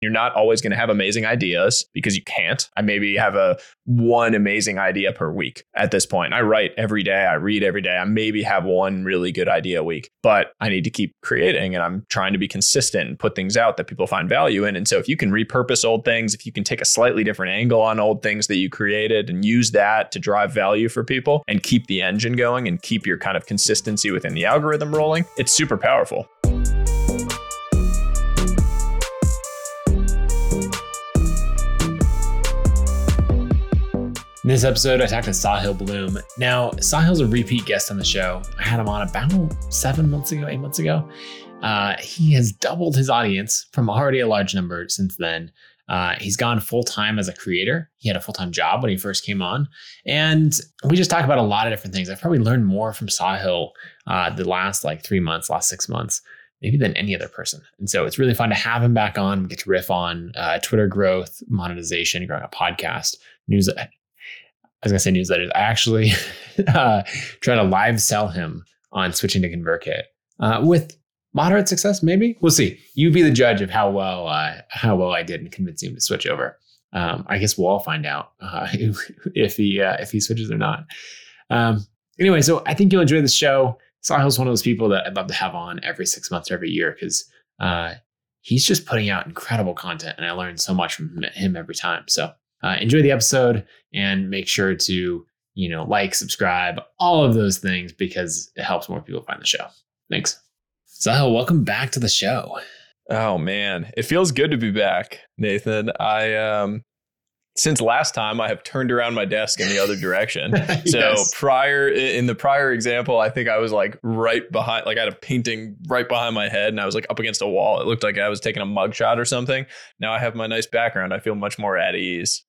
You're not always going to have amazing ideas because you can't. I maybe have a one amazing idea per week at this point. I write every day, I read every day. I maybe have one really good idea a week, but I need to keep creating and I'm trying to be consistent and put things out that people find value in. And so if you can repurpose old things, if you can take a slightly different angle on old things that you created and use that to drive value for people and keep the engine going and keep your kind of consistency within the algorithm rolling, it's super powerful. In this episode, I talked to Sahil Bloom. Now, Sahil's a repeat guest on the show. I had him on about seven months ago, eight months ago. Uh, he has doubled his audience from already a large number since then. Uh, he's gone full time as a creator. He had a full time job when he first came on. And we just talk about a lot of different things. I've probably learned more from Sahil uh, the last like three months, last six months, maybe than any other person. And so it's really fun to have him back on. We get to riff on uh, Twitter growth, monetization, growing a podcast, news, I was gonna say newsletters. I actually uh, try to live sell him on switching to ConvertKit uh, with moderate success. Maybe we'll see. You be the judge of how well uh, how well I did in convincing him to switch over. Um, I guess we'll all find out uh, if he uh, if he switches or not. Um, anyway, so I think you'll enjoy the show. Sahil's one of those people that I'd love to have on every six months or every year because uh, he's just putting out incredible content, and I learn so much from him every time. So enjoy the episode and make sure to you know like subscribe all of those things because it helps more people find the show thanks sahil welcome back to the show oh man it feels good to be back nathan i um since last time I have turned around my desk in the other direction. So prior in the prior example, I think I was like right behind like I had a painting right behind my head and I was like up against a wall. It looked like I was taking a mugshot or something. Now I have my nice background. I feel much more at ease.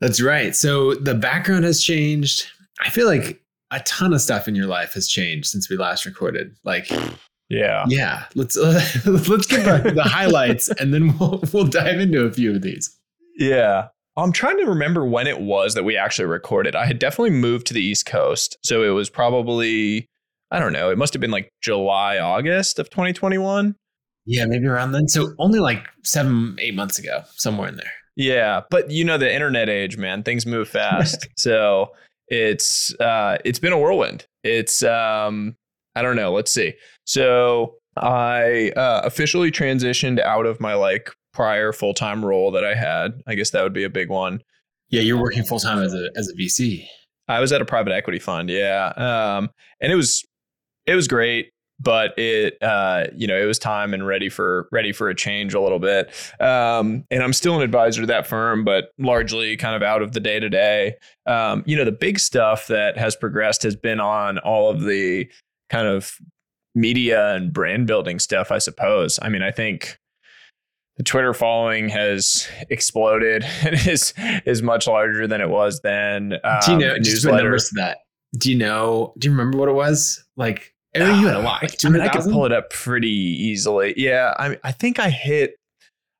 That's right. So the background has changed. I feel like a ton of stuff in your life has changed since we last recorded. Like, yeah, yeah. Let's uh, let's give the, the highlights, and then we'll we'll dive into a few of these. Yeah. I'm trying to remember when it was that we actually recorded. I had definitely moved to the East Coast. So it was probably, I don't know, it must have been like July, August of 2021. Yeah, maybe around then. So only like seven, eight months ago, somewhere in there. Yeah, but you know the internet age, man. Things move fast. so it's uh it's been a whirlwind. It's um I don't know, let's see. So I uh, officially transitioned out of my like prior full-time role that I had. I guess that would be a big one. Yeah, you're working full-time as a as a VC. I was at a private equity fund, yeah. Um and it was it was great but it uh, you know it was time and ready for ready for a change a little bit um, and i'm still an advisor to that firm but largely kind of out of the day to day you know the big stuff that has progressed has been on all of the kind of media and brand building stuff i suppose i mean i think the Twitter following has exploded and is is much larger than it was then. Um, do you know just numbers to that? Do you know? Do you remember what it was? Like Oh, you had a lot. Like I mean, I could pull it up pretty easily. Yeah, I I think I hit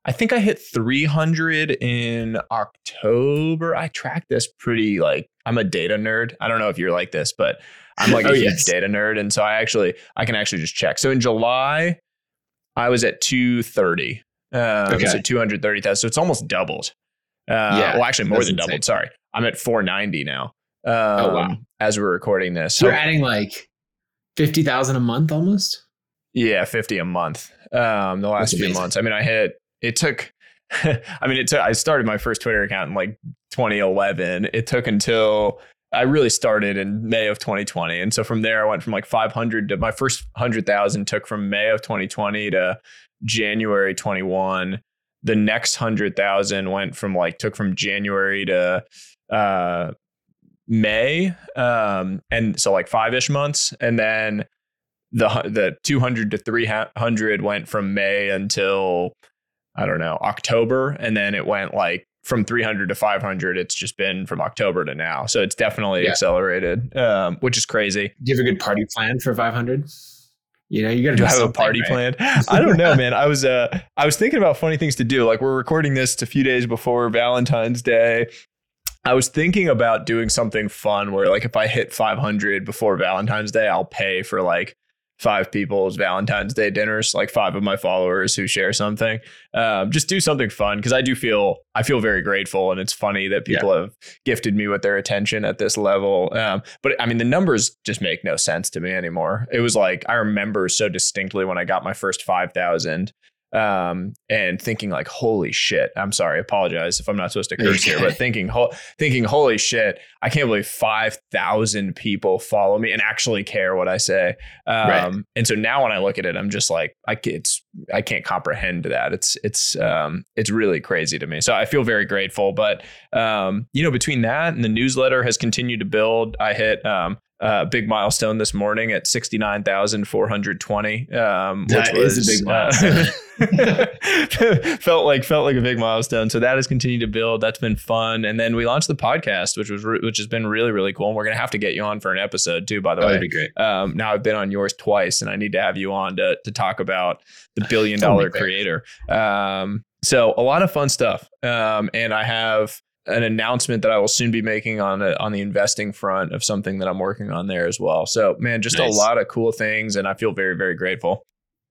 I think I hit 300 in October. I track this pretty like I'm a data nerd. I don't know if you're like this, but I'm like oh, a huge yes. data nerd, and so I actually I can actually just check. So in July, I was at 230. Um, okay. So 230,000. So it's almost doubled. Uh, yeah. Well, actually, more than insane. doubled. Sorry, I'm at 490 now. Um, oh wow! As we're recording this, so you're adding like fifty thousand a month almost. Yeah, fifty a month. Um, the last few months. I mean, I hit. It took. I mean, it took. I started my first Twitter account in like 2011. It took until I really started in May of 2020, and so from there I went from like 500 to my first hundred thousand took from May of 2020 to January 21. The next hundred thousand went from like took from January to uh, May, um, and so like five ish months, and then the the 200 to 300 went from May until I don't know October, and then it went like from 300 to 500. It's just been from October to now, so it's definitely yeah. accelerated, um, which is crazy. Do you have a good party plan for 500? You know, you got to have a party right? plan. I don't know, man. I was uh, I was thinking about funny things to do. Like we're recording this a few days before Valentine's Day, I was thinking about doing something fun where like if I hit 500 before Valentine's Day, I'll pay for like five people's Valentine's Day dinners, like five of my followers who share something. Um, just do something fun because I do feel I feel very grateful, and it's funny that people yeah. have gifted me with their attention at this level. Um, but I mean, the numbers just make no sense to me anymore. It was like I remember so distinctly when I got my first five thousand um, and thinking like, holy shit. I'm sorry, apologize if I'm not supposed to curse here, but thinking, ho- thinking, holy shit, I can't believe five thousand people follow me and actually care what I say. Um, right. and so now when I look at it, I'm just like, I it's I can't comprehend that. It's it's um, it's really crazy to me. So I feel very grateful. But um, you know, between that and the newsletter has continued to build. I hit um, uh, big milestone this morning at 69,420. Um, that which was, a big uh, milestone. Uh, felt like felt like a big milestone. So that has continued to build. That's been fun. And then we launched the podcast, which was re- which has been really really cool. And we're gonna have to get you on for an episode too. By the oh, way, that'd be great. Um, now I've been on yours twice, and I need to have you on to to talk about the billion dollar creator. Um, so a lot of fun stuff. Um, and I have an announcement that I will soon be making on a, on the investing front of something that I'm working on there as well. So, man, just nice. a lot of cool things, and I feel very, very grateful.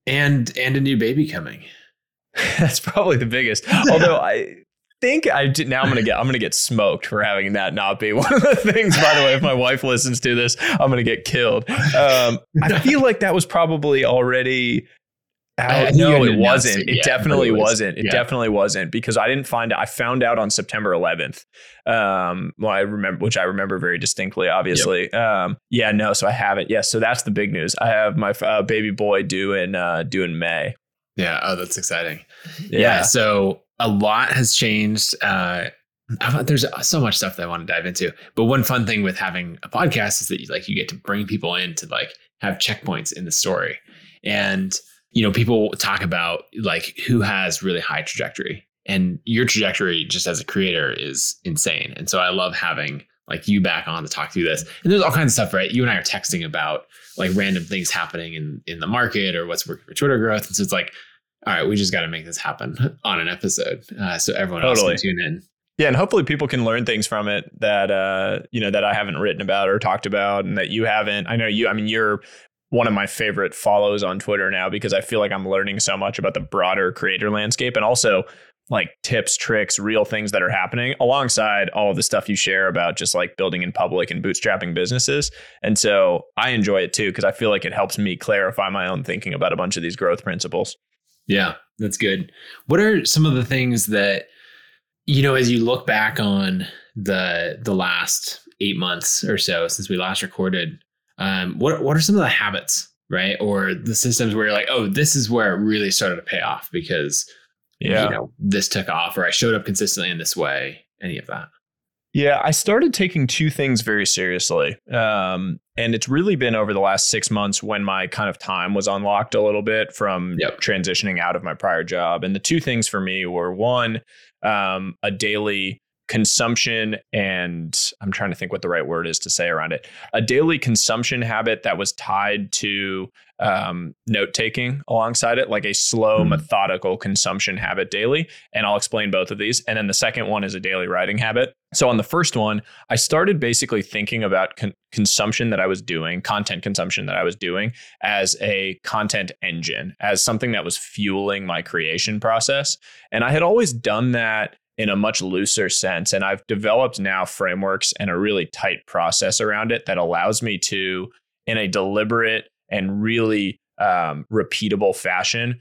And and a new baby coming. That's probably the biggest. Although I think I did, now I'm gonna get I'm gonna get smoked for having that not be one of the things. By the way, if my wife listens to this, I'm gonna get killed. Um, I feel like that was probably already uh, no, it wasn't. It, it definitely it was. wasn't. It yeah. definitely wasn't because I didn't find. I found out on September 11th. Um, well, I remember, which I remember very distinctly. Obviously, yep. um, yeah, no. So I have it. Yes. So that's the big news. I have my uh, baby boy due in uh, due in May. Yeah. Oh, that's exciting. Yeah. yeah so a lot has changed. Uh, there's so much stuff that I want to dive into. But one fun thing with having a podcast is that you, like you get to bring people in to like have checkpoints in the story and you know, people talk about like who has really high trajectory and your trajectory just as a creator is insane. And so I love having like you back on to talk through this. And there's all kinds of stuff, right? You and I are texting about like random things happening in in the market or what's working for Twitter growth. And so it's like, all right, we just got to make this happen on an episode uh, so everyone totally. else can tune in. Yeah, and hopefully people can learn things from it that uh, you know that I haven't written about or talked about, and that you haven't. I know you. I mean, you're one of my favorite follows on Twitter now because I feel like I'm learning so much about the broader creator landscape and also like tips, tricks, real things that are happening alongside all of the stuff you share about just like building in public and bootstrapping businesses. And so I enjoy it too because I feel like it helps me clarify my own thinking about a bunch of these growth principles. Yeah, that's good. What are some of the things that you know as you look back on the the last 8 months or so since we last recorded um, what what are some of the habits, right, or the systems where you're like, oh, this is where it really started to pay off because yeah, you know, this took off, or I showed up consistently in this way. Any of that? Yeah, I started taking two things very seriously. Um, and it's really been over the last six months when my kind of time was unlocked a little bit from yep. transitioning out of my prior job. And the two things for me were one, um, a daily consumption and I'm trying to think what the right word is to say around it. A daily consumption habit that was tied to um, note taking alongside it, like a slow, mm-hmm. methodical consumption habit daily. And I'll explain both of these. And then the second one is a daily writing habit. So on the first one, I started basically thinking about con- consumption that I was doing, content consumption that I was doing as a content engine, as something that was fueling my creation process. And I had always done that in a much looser sense. And I've developed now frameworks and a really tight process around it that allows me to, in a deliberate and really um, repeatable fashion,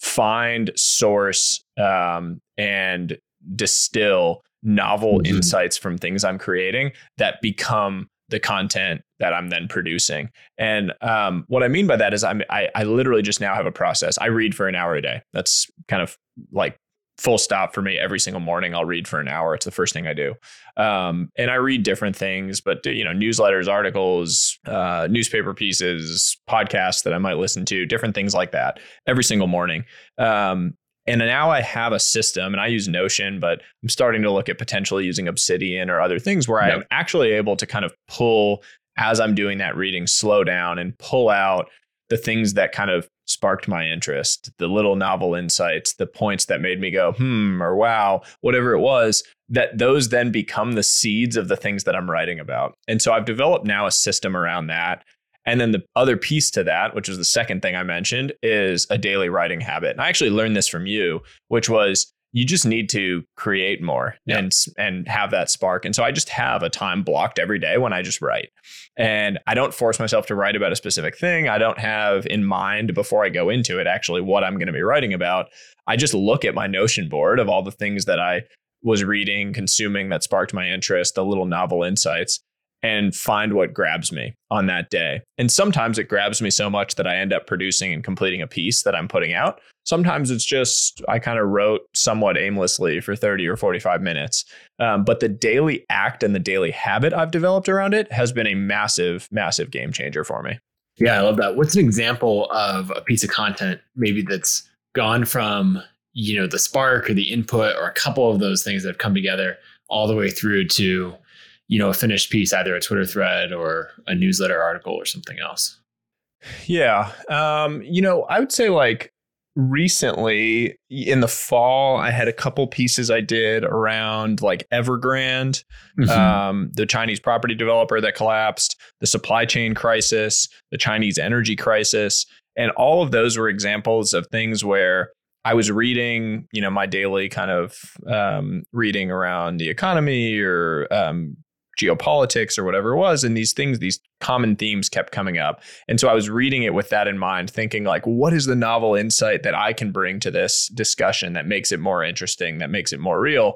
find, source, um, and distill novel mm-hmm. insights from things I'm creating that become the content that I'm then producing. And um, what I mean by that is I'm, I, I literally just now have a process. I read for an hour a day. That's kind of like full stop for me every single morning. I'll read for an hour. It's the first thing i do. Um, and i read different things but you know newsletters articles uh, newspaper pieces podcasts that i might listen to different things like that every single morning. Um, and now i have a system and i use notion but i'm starting to look at potentially using obsidian or other things where yep. i'm actually able to kind of pull as i'm doing that reading slow down and pull out the things that kind of sparked my interest, the little novel insights, the points that made me go, hmm, or wow, whatever it was, that those then become the seeds of the things that I'm writing about. And so I've developed now a system around that. And then the other piece to that, which was the second thing I mentioned, is a daily writing habit. And I actually learned this from you, which was you just need to create more yeah. and and have that spark. And so I just have a time blocked every day when I just write. And I don't force myself to write about a specific thing. I don't have in mind before I go into it actually what I'm going to be writing about. I just look at my Notion board of all the things that I was reading, consuming that sparked my interest, the little novel insights and find what grabs me on that day. And sometimes it grabs me so much that I end up producing and completing a piece that I'm putting out. Sometimes it's just I kind of wrote somewhat aimlessly for 30 or 45 minutes. Um, but the daily act and the daily habit I've developed around it has been a massive, massive game changer for me. Yeah, I love that. What's an example of a piece of content maybe that's gone from, you know, the spark or the input or a couple of those things that have come together all the way through to you know a finished piece either a twitter thread or a newsletter article or something else yeah um you know i would say like recently in the fall i had a couple pieces i did around like evergrande mm-hmm. um, the chinese property developer that collapsed the supply chain crisis the chinese energy crisis and all of those were examples of things where I was reading, you know, my daily kind of um, reading around the economy or um, geopolitics or whatever it was and these things these common themes kept coming up. And so i was reading it with that in mind thinking like what is the novel insight that i can bring to this discussion that makes it more interesting that makes it more real?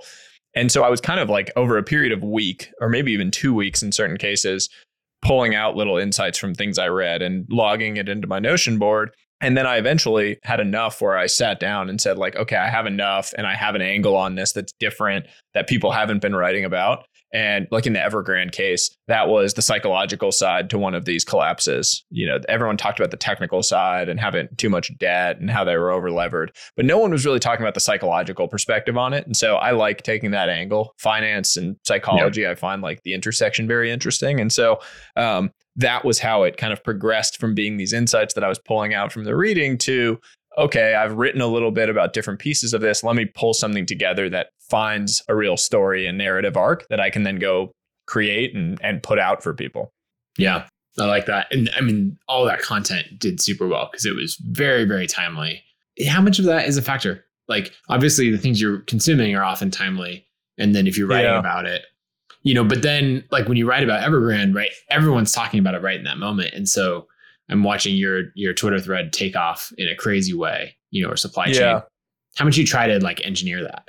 And so i was kind of like over a period of week or maybe even two weeks in certain cases pulling out little insights from things i read and logging it into my notion board. And then I eventually had enough where I sat down and said, like, okay, I have enough and I have an angle on this that's different that people haven't been writing about. And like in the Evergrande case, that was the psychological side to one of these collapses. You know, everyone talked about the technical side and having too much debt and how they were over levered, but no one was really talking about the psychological perspective on it. And so I like taking that angle. Finance and psychology, yeah. I find like the intersection very interesting. And so um, that was how it kind of progressed from being these insights that I was pulling out from the reading to okay, I've written a little bit about different pieces of this. Let me pull something together that finds a real story and narrative arc that I can then go create and, and put out for people. Yeah, I like that. And I mean, all that content did super well because it was very, very timely. How much of that is a factor? Like, obviously, the things you're consuming are often timely. And then if you're writing yeah. about it, you know, but then like when you write about Evergrande, right, everyone's talking about it right in that moment. And so I'm watching your your Twitter thread take off in a crazy way, you know, or supply chain. Yeah. How much you try to like engineer that?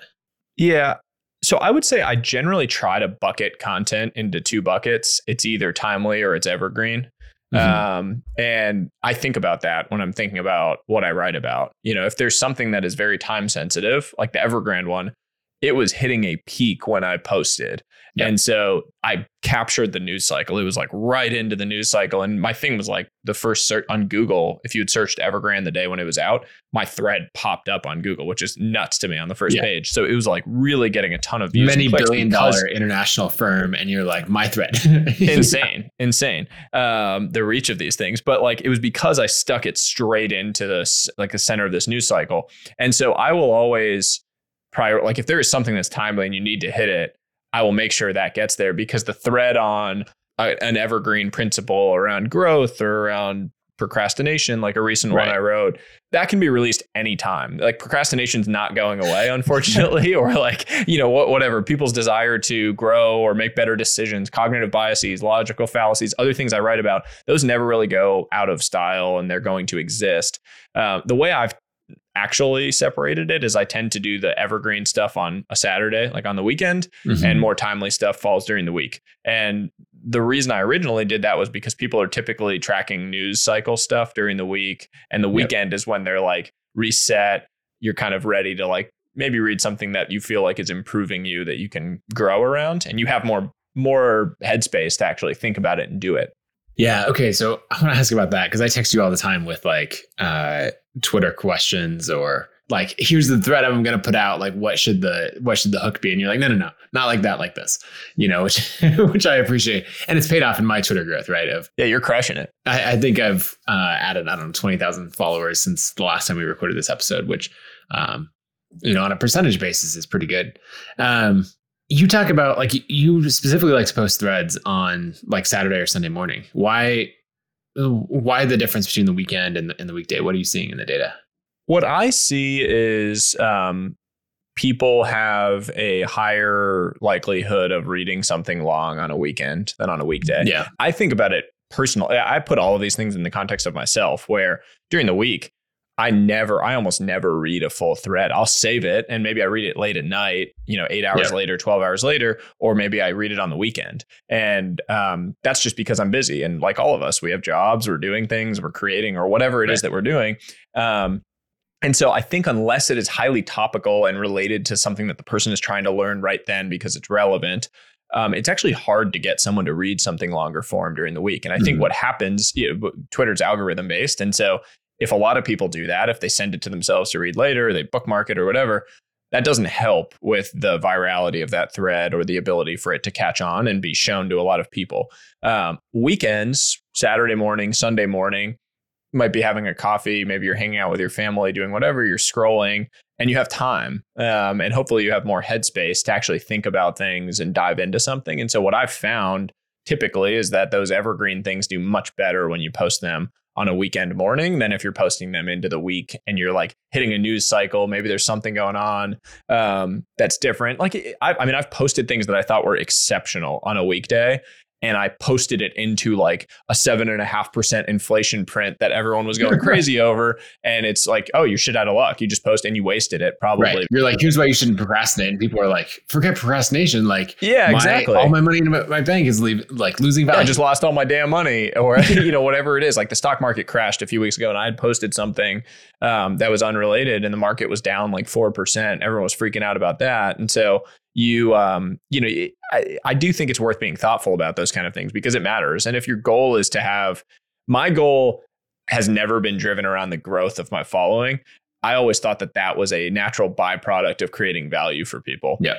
Yeah. So I would say I generally try to bucket content into two buckets. It's either timely or it's evergreen. Mm-hmm. Um, and I think about that when I'm thinking about what I write about. You know, if there's something that is very time sensitive, like the Evergrande one, it was hitting a peak when I posted. Yep. And so I captured the news cycle. It was like right into the news cycle. And my thing was like the first search on Google, if you had searched Evergrande the day when it was out, my thread popped up on Google, which is nuts to me on the first yeah. page. So it was like really getting a ton of views. Many billion dollar international firm. And you're like, my thread. insane, insane. Um, the reach of these things. But like it was because I stuck it straight into this, like the center of this news cycle. And so I will always prior like if there is something that's timely and you need to hit it i will make sure that gets there because the thread on a, an evergreen principle around growth or around procrastination like a recent right. one i wrote that can be released anytime. Like procrastination's not going away unfortunately or like you know what, whatever. People's desire to grow or make better decisions cognitive biases logical fallacies other things i write about those never really go out of style and they're going to exist. Uh, the way i've actually separated it is I tend to do the evergreen stuff on a Saturday, like on the weekend, mm-hmm. and more timely stuff falls during the week. And the reason I originally did that was because people are typically tracking news cycle stuff during the week. And the weekend yep. is when they're like reset, you're kind of ready to like maybe read something that you feel like is improving you that you can grow around and you have more more headspace to actually think about it and do it. Yeah. Okay. So I want to ask about that because I text you all the time with like uh, Twitter questions or like, here's the thread I'm going to put out. Like, what should the what should the hook be? And you're like, no, no, no, not like that, like this. You know, which which I appreciate, and it's paid off in my Twitter growth, right? Of yeah, you're crushing it. I, I think I've uh, added I don't know twenty thousand followers since the last time we recorded this episode, which um, you know on a percentage basis is pretty good. Um, you talk about like you specifically like to post threads on like Saturday or Sunday morning. Why why the difference between the weekend and the, and the weekday? What are you seeing in the data? What I see is um, people have a higher likelihood of reading something long on a weekend than on a weekday. Yeah. I think about it personally. I put all of these things in the context of myself, where during the week, I never, I almost never read a full thread. I'll save it and maybe I read it late at night, you know, eight hours yeah. later, 12 hours later, or maybe I read it on the weekend. And um, that's just because I'm busy. And like all of us, we have jobs, we're doing things, we're creating, or whatever it right. is that we're doing. Um, and so I think unless it is highly topical and related to something that the person is trying to learn right then because it's relevant, um, it's actually hard to get someone to read something longer form during the week. And I mm-hmm. think what happens, you know, Twitter's algorithm based. And so if a lot of people do that, if they send it to themselves to read later, they bookmark it or whatever, that doesn't help with the virality of that thread or the ability for it to catch on and be shown to a lot of people. Um, weekends, Saturday morning, Sunday morning, might be having a coffee, maybe you're hanging out with your family, doing whatever, you're scrolling, and you have time. Um, and hopefully you have more headspace to actually think about things and dive into something. And so, what I've found typically is that those evergreen things do much better when you post them on a weekend morning than if you're posting them into the week and you're like hitting a news cycle. Maybe there's something going on um, that's different. Like, I, I mean, I've posted things that I thought were exceptional on a weekday and I posted it into like a seven and a half percent inflation print that everyone was going crazy over. And it's like, oh, you shit out of luck. You just post and you wasted it probably. Right. You're like, here's why you shouldn't procrastinate. And people are like, forget procrastination. Like, yeah, my, exactly. All my money in my bank is leave, like losing value. Yeah, I just lost all my damn money or, you know, whatever it is. Like the stock market crashed a few weeks ago and I had posted something um, that was unrelated and the market was down like 4%. Everyone was freaking out about that. And so you um you know I, I do think it's worth being thoughtful about those kind of things because it matters. And if your goal is to have my goal has never been driven around the growth of my following. I always thought that that was a natural byproduct of creating value for people. Yeah.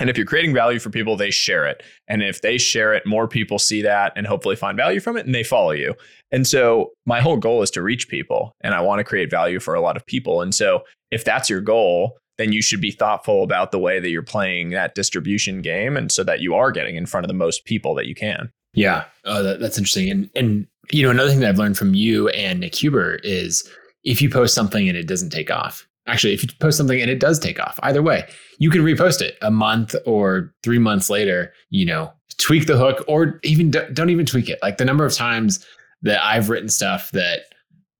And if you're creating value for people they share it. And if they share it more people see that and hopefully find value from it and they follow you. And so my whole goal is to reach people and i want to create value for a lot of people. And so if that's your goal then you should be thoughtful about the way that you're playing that distribution game and so that you are getting in front of the most people that you can. Yeah, oh, that, that's interesting. And and you know another thing that I've learned from you and Nick Huber is if you post something and it doesn't take off. Actually, if you post something and it does take off, either way, you can repost it a month or three months later. You know, tweak the hook or even don't even tweak it. Like the number of times that I've written stuff that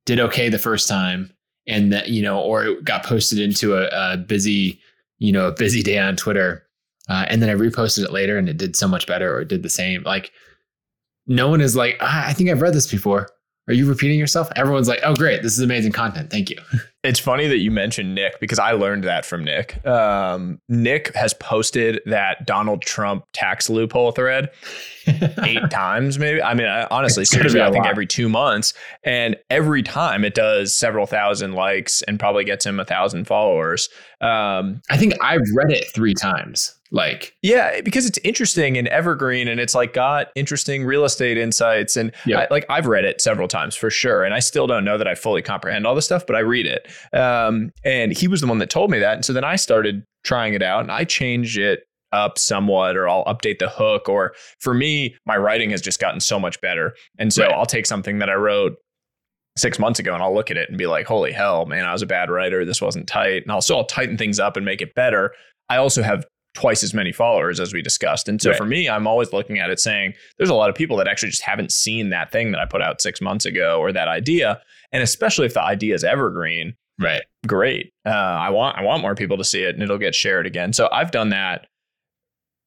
did okay the first time and that you know, or it got posted into a, a busy, you know, a busy day on Twitter, uh, and then I reposted it later, and it did so much better, or it did the same. Like, no one is like, ah, I think I've read this before. Are you repeating yourself? Everyone's like, oh, great, this is amazing content. Thank you. It's funny that you mentioned Nick because I learned that from Nick. Um, Nick has posted that Donald Trump tax loophole thread eight times, maybe. I mean, I, honestly, seriously, I think every two months, and every time it does several thousand likes and probably gets him a thousand followers. Um, I think I've read it three times. Like, yeah, because it's interesting and evergreen, and it's like got interesting real estate insights, and yeah. I, like I've read it several times for sure, and I still don't know that I fully comprehend all the stuff, but I read it. Um, and he was the one that told me that, and so then I started trying it out, and I changed it up somewhat or I'll update the hook or for me my writing has just gotten so much better and so right. I'll take something that I wrote 6 months ago and I'll look at it and be like holy hell man I was a bad writer this wasn't tight and I'll so I'll tighten things up and make it better I also have twice as many followers as we discussed. And so right. for me I'm always looking at it saying there's a lot of people that actually just haven't seen that thing that I put out 6 months ago or that idea. And especially if the idea is evergreen right. great. Uh, I want I want more people to see it and it'll get shared again. So I've done that.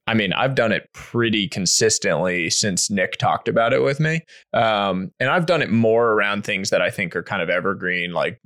I mean, I've done it pretty consistently since Nick talked about it with me. Um, and I've done it more around things that I think are kind of evergreen, like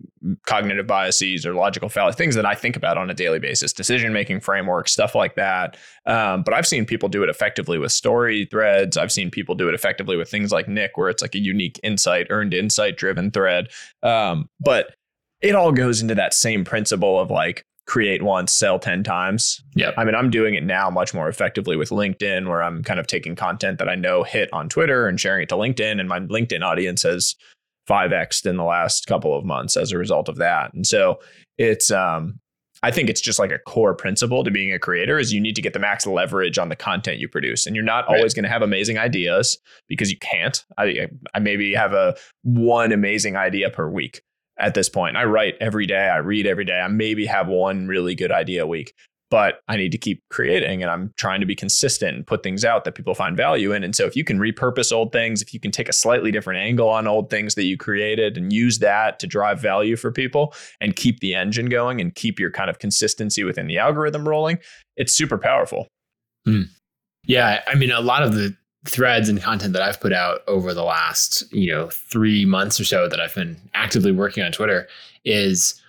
cognitive biases or logical fallacies, things that I think about on a daily basis, decision making frameworks, stuff like that. Um, but I've seen people do it effectively with story threads. I've seen people do it effectively with things like Nick, where it's like a unique insight, earned insight driven thread. Um, but it all goes into that same principle of like, create once, sell 10 times. Yeah. I mean, I'm doing it now much more effectively with LinkedIn, where I'm kind of taking content that I know hit on Twitter and sharing it to LinkedIn. And my LinkedIn audience has 5x in the last couple of months as a result of that. And so it's, um, I think it's just like a core principle to being a creator is you need to get the max leverage on the content you produce. And you're not right. always going to have amazing ideas because you can't. I, I maybe have a one amazing idea per week at this point. I write every day, I read every day. I maybe have one really good idea a week but I need to keep creating and I'm trying to be consistent and put things out that people find value in. And so if you can repurpose old things, if you can take a slightly different angle on old things that you created and use that to drive value for people and keep the engine going and keep your kind of consistency within the algorithm rolling, it's super powerful. Mm. Yeah, I mean a lot of the threads and content that I've put out over the last, you know, 3 months or so that I've been actively working on Twitter is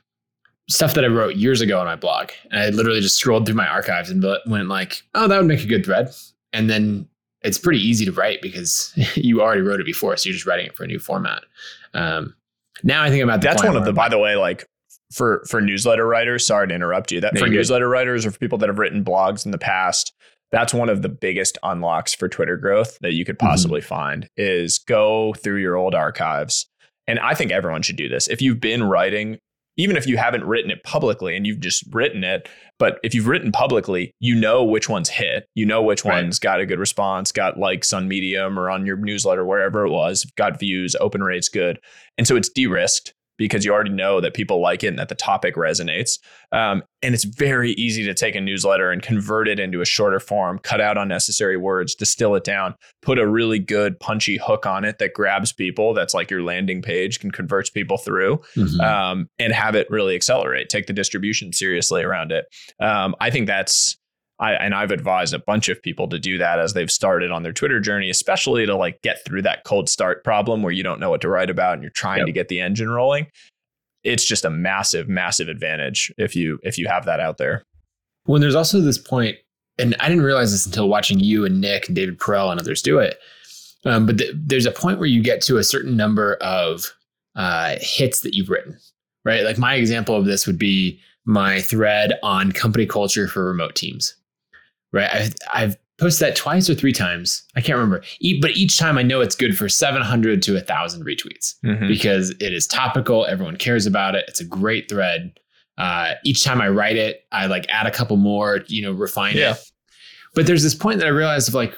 stuff that I wrote years ago on my blog. And I literally just scrolled through my archives and went like, oh, that would make a good thread. And then it's pretty easy to write because you already wrote it before. So you're just writing it for a new format. Um, now I think about that's one of the, by the way, like for, for newsletter writers, sorry to interrupt you that no, for newsletter good. writers or for people that have written blogs in the past, that's one of the biggest unlocks for Twitter growth that you could mm-hmm. possibly mm-hmm. find is go through your old archives. And I think everyone should do this. If you've been writing even if you haven't written it publicly and you've just written it, but if you've written publicly, you know which ones hit, you know which right. ones got a good response, got likes on Medium or on your newsletter, wherever it was, got views, open rates good. And so it's de risked because you already know that people like it and that the topic resonates. Um, and it's very easy to take a newsletter and convert it into a shorter form, cut out unnecessary words, distill it down, put a really good punchy hook on it that grabs people. That's like your landing page, can convert people through, mm-hmm. um, and have it really accelerate. Take the distribution seriously around it. Um, I think that's I, and I've advised a bunch of people to do that as they've started on their Twitter journey, especially to like get through that cold start problem where you don't know what to write about and you're trying yep. to get the engine rolling. It's just a massive, massive advantage if you if you have that out there. When there's also this point, and I didn't realize this until watching you and Nick and David Perell and others do it. Um, but th- there's a point where you get to a certain number of uh, hits that you've written, right? Like my example of this would be my thread on company culture for remote teams right? I've, I've posted that twice or three times. I can't remember. But each time I know it's good for 700 to 1,000 retweets mm-hmm. because it is topical. Everyone cares about it. It's a great thread. Uh, each time I write it, I like add a couple more, you know, refine yeah. it. But there's this point that I realized of like,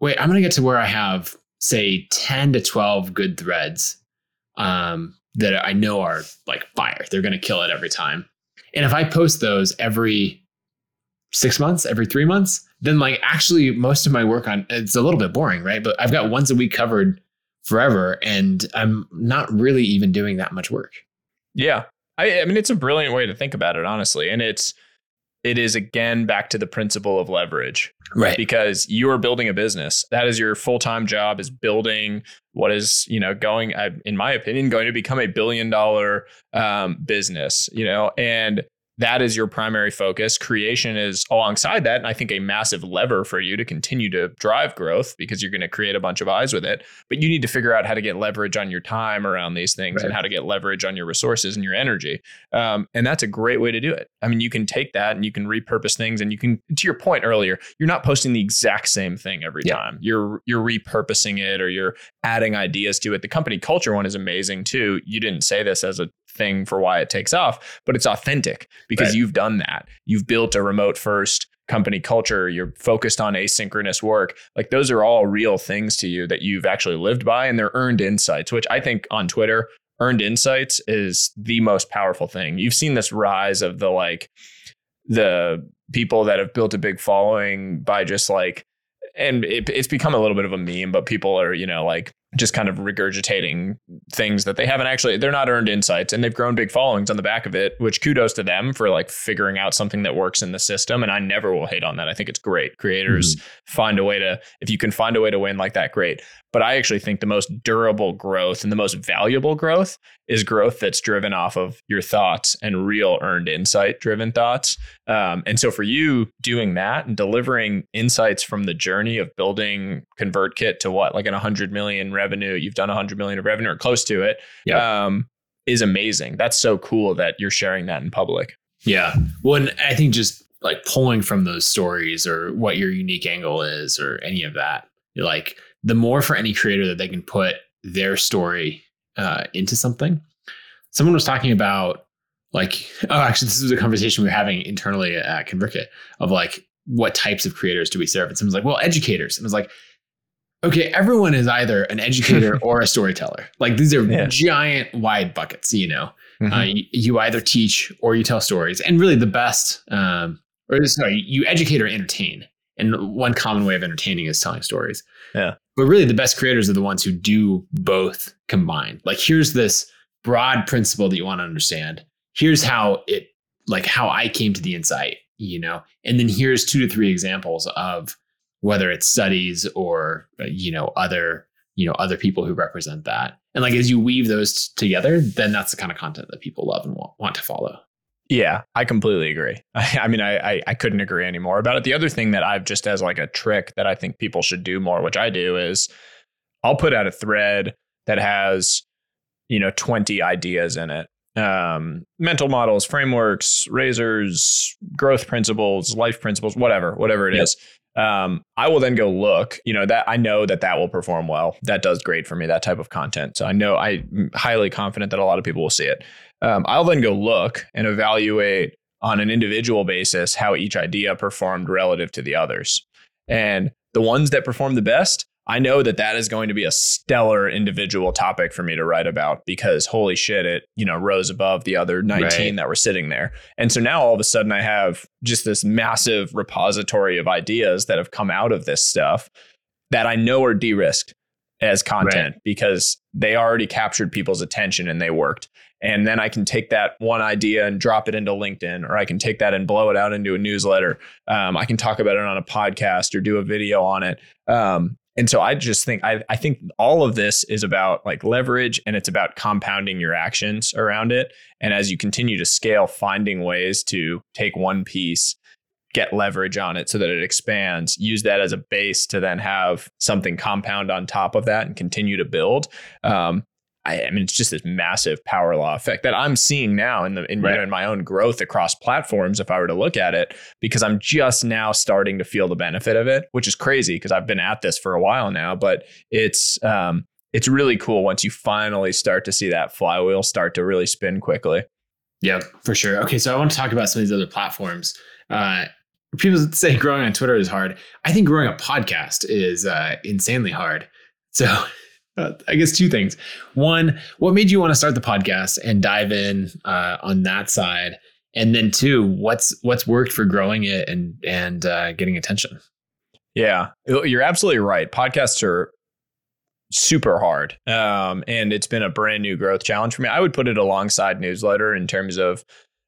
wait, I'm going to get to where I have, say, 10 to 12 good threads um, that I know are like fire. They're going to kill it every time. And if I post those every six months, every three months, then like actually most of my work on it's a little bit boring, right? But I've got once a week covered forever and I'm not really even doing that much work. Yeah. I, I mean, it's a brilliant way to think about it, honestly. And it's, it is again back to the principle of leverage. Right. Because you are building a business. That is your full-time job is building what is, you know, going, in my opinion, going to become a billion dollar um, business, you know, and that is your primary focus. Creation is alongside that. And I think a massive lever for you to continue to drive growth because you're going to create a bunch of eyes with it. But you need to figure out how to get leverage on your time around these things right. and how to get leverage on your resources and your energy. Um, and that's a great way to do it. I mean, you can take that and you can repurpose things and you can, to your point earlier, you're not posting the exact same thing every yeah. time. You're, you're repurposing it or you're adding ideas to it. The company culture one is amazing too. You didn't say this as a thing for why it takes off, but it's authentic because right. you've done that. You've built a remote first company culture, you're focused on asynchronous work. Like those are all real things to you that you've actually lived by and they're earned insights, which I think on Twitter, earned insights is the most powerful thing. You've seen this rise of the like the people that have built a big following by just like and it, it's become a little bit of a meme, but people are, you know, like just kind of regurgitating things that they haven't actually they're not earned insights and they've grown big followings on the back of it which kudos to them for like figuring out something that works in the system and i never will hate on that. I think it's great. Creators mm-hmm. find a way to if you can find a way to win like that great. But I actually think the most durable growth and the most valuable growth is growth that's driven off of your thoughts and real earned insight driven thoughts. Um, and so for you doing that and delivering insights from the journey of building ConvertKit to what, like an 100 million revenue, you've done 100 million of revenue or close to it, yeah. um, is amazing. That's so cool that you're sharing that in public. Yeah. Well, and I think just like pulling from those stories or what your unique angle is or any of that, like the more for any creator that they can put their story uh, into something. Someone was talking about like oh actually this was a conversation we were having internally at convertkit of like what types of creators do we serve and someone's like well educators and was like okay everyone is either an educator or a storyteller like these are yeah. giant wide buckets you know mm-hmm. uh, you, you, either teach or you tell stories and really the best um, or sorry you educate or entertain and one common way of entertaining is telling stories. Yeah. But really the best creators are the ones who do both combined. Like here's this broad principle that you want to understand. Here's how it like how I came to the insight, you know, and then here's two to three examples of whether it's studies or uh, you know other you know other people who represent that. And like as you weave those together then that's the kind of content that people love and want, want to follow yeah i completely agree i, I mean I, I, I couldn't agree anymore about it the other thing that i've just as like a trick that i think people should do more which i do is i'll put out a thread that has you know 20 ideas in it um, mental models, frameworks, razors, growth principles, life principles, whatever, whatever it yep. is. Um, I will then go look. You know that I know that that will perform well. That does great for me. That type of content. So I know I'm highly confident that a lot of people will see it. Um, I'll then go look and evaluate on an individual basis how each idea performed relative to the others. And the ones that perform the best, I know that that is going to be a stellar individual topic for me to write about because holy shit, it, you know, rose above the other 19 right. that were sitting there. And so now all of a sudden I have just this massive repository of ideas that have come out of this stuff that I know are de risked as content right. because they already captured people's attention and they worked. And then I can take that one idea and drop it into LinkedIn, or I can take that and blow it out into a newsletter. Um, I can talk about it on a podcast or do a video on it. Um, and so I just think I, I think all of this is about like leverage and it's about compounding your actions around it. And as you continue to scale, finding ways to take one piece, get leverage on it so that it expands, use that as a base to then have something compound on top of that and continue to build. Um, I, I, mean, it's just this massive power law effect that I'm seeing now in the in, right. you know, in my own growth across platforms. If I were to look at it, because I'm just now starting to feel the benefit of it, which is crazy because I've been at this for a while now. But it's um, it's really cool once you finally start to see that flywheel start to really spin quickly. Yeah, for sure. Okay, so I want to talk about some of these other platforms. Uh, people say growing on Twitter is hard. I think growing a podcast is uh, insanely hard. So uh, I guess two things. One, what made you want to start the podcast and dive in uh, on that side? And then two, what's what's worked for growing it and and uh, getting attention? Yeah, you're absolutely right. Podcasts are super hard, um, and it's been a brand new growth challenge for me. I would put it alongside newsletter in terms of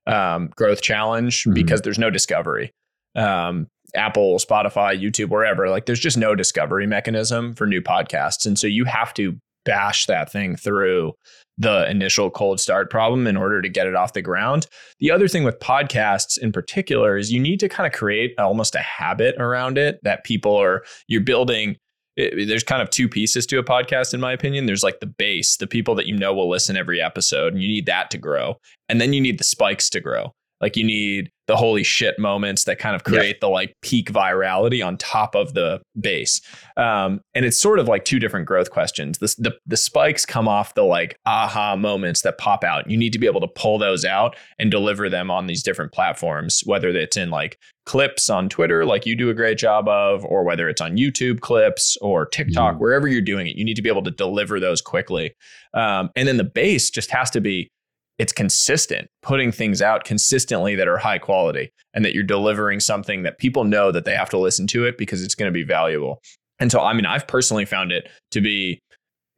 um, growth challenge mm-hmm. because there's no discovery. Um, Apple, Spotify, YouTube, wherever, like there's just no discovery mechanism for new podcasts. And so you have to bash that thing through the initial cold start problem in order to get it off the ground. The other thing with podcasts in particular is you need to kind of create almost a habit around it that people are, you're building. It, there's kind of two pieces to a podcast, in my opinion. There's like the base, the people that you know will listen every episode, and you need that to grow. And then you need the spikes to grow. Like you need the holy shit moments that kind of create yeah. the like peak virality on top of the base. Um, and it's sort of like two different growth questions. The, the, the spikes come off the like aha moments that pop out. You need to be able to pull those out and deliver them on these different platforms, whether it's in like clips on Twitter, like you do a great job of, or whether it's on YouTube clips or TikTok, mm. wherever you're doing it, you need to be able to deliver those quickly. Um, and then the base just has to be it's consistent, putting things out consistently that are high quality and that you're delivering something that people know that they have to listen to it because it's going to be valuable. And so, I mean, I've personally found it to be,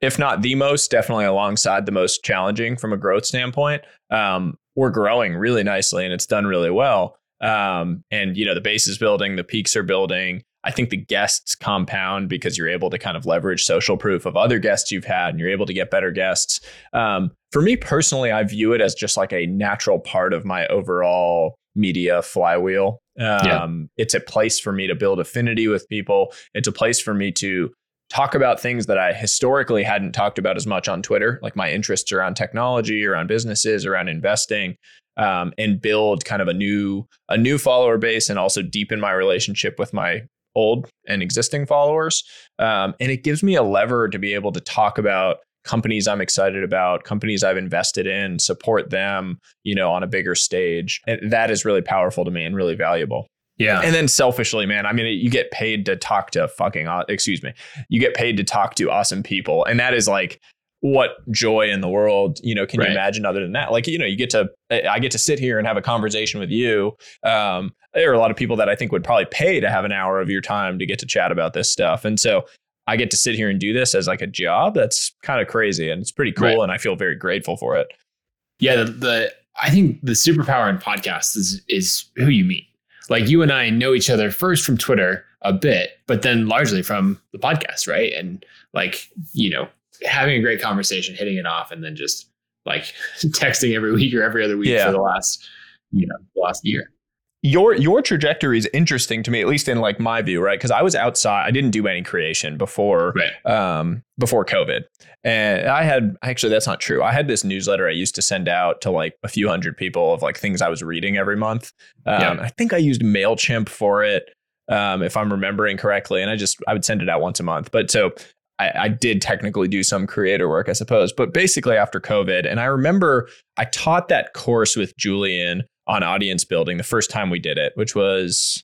if not the most, definitely alongside the most challenging from a growth standpoint. Um, we're growing really nicely and it's done really well. Um, and, you know, the base is building, the peaks are building. I think the guests compound because you're able to kind of leverage social proof of other guests you've had and you're able to get better guests. Um, for me personally, I view it as just like a natural part of my overall media flywheel. Um, yeah. It's a place for me to build affinity with people. It's a place for me to talk about things that I historically hadn't talked about as much on Twitter, like my interests around technology, around businesses, around investing. Um, and build kind of a new a new follower base and also deepen my relationship with my old and existing followers. Um, and it gives me a lever to be able to talk about companies I'm excited about, companies I've invested in, support them, you know, on a bigger stage. And that is really powerful to me and really valuable. Yeah. And then selfishly, man, I mean, you get paid to talk to fucking, excuse me, you get paid to talk to awesome people. And that is like, what joy in the world you know can right. you imagine other than that like you know you get to i get to sit here and have a conversation with you um, there are a lot of people that i think would probably pay to have an hour of your time to get to chat about this stuff and so i get to sit here and do this as like a job that's kind of crazy and it's pretty cool right. and i feel very grateful for it yeah the, the i think the superpower in podcasts is is who you meet like you and i know each other first from twitter a bit but then largely from the podcast right and like you know having a great conversation, hitting it off, and then just like texting every week or every other week yeah. for the last, you know, the last year. Your your trajectory is interesting to me, at least in like my view, right? Because I was outside, I didn't do any creation before right. um, before COVID, and I had actually that's not true. I had this newsletter I used to send out to like a few hundred people of like things I was reading every month. Um, yeah. I think I used Mailchimp for it, um, if I'm remembering correctly, and I just I would send it out once a month. But so I, I, did technically do some creator work, I suppose, but basically after COVID. And I remember I taught that course with Julian on audience building the first time we did it, which was,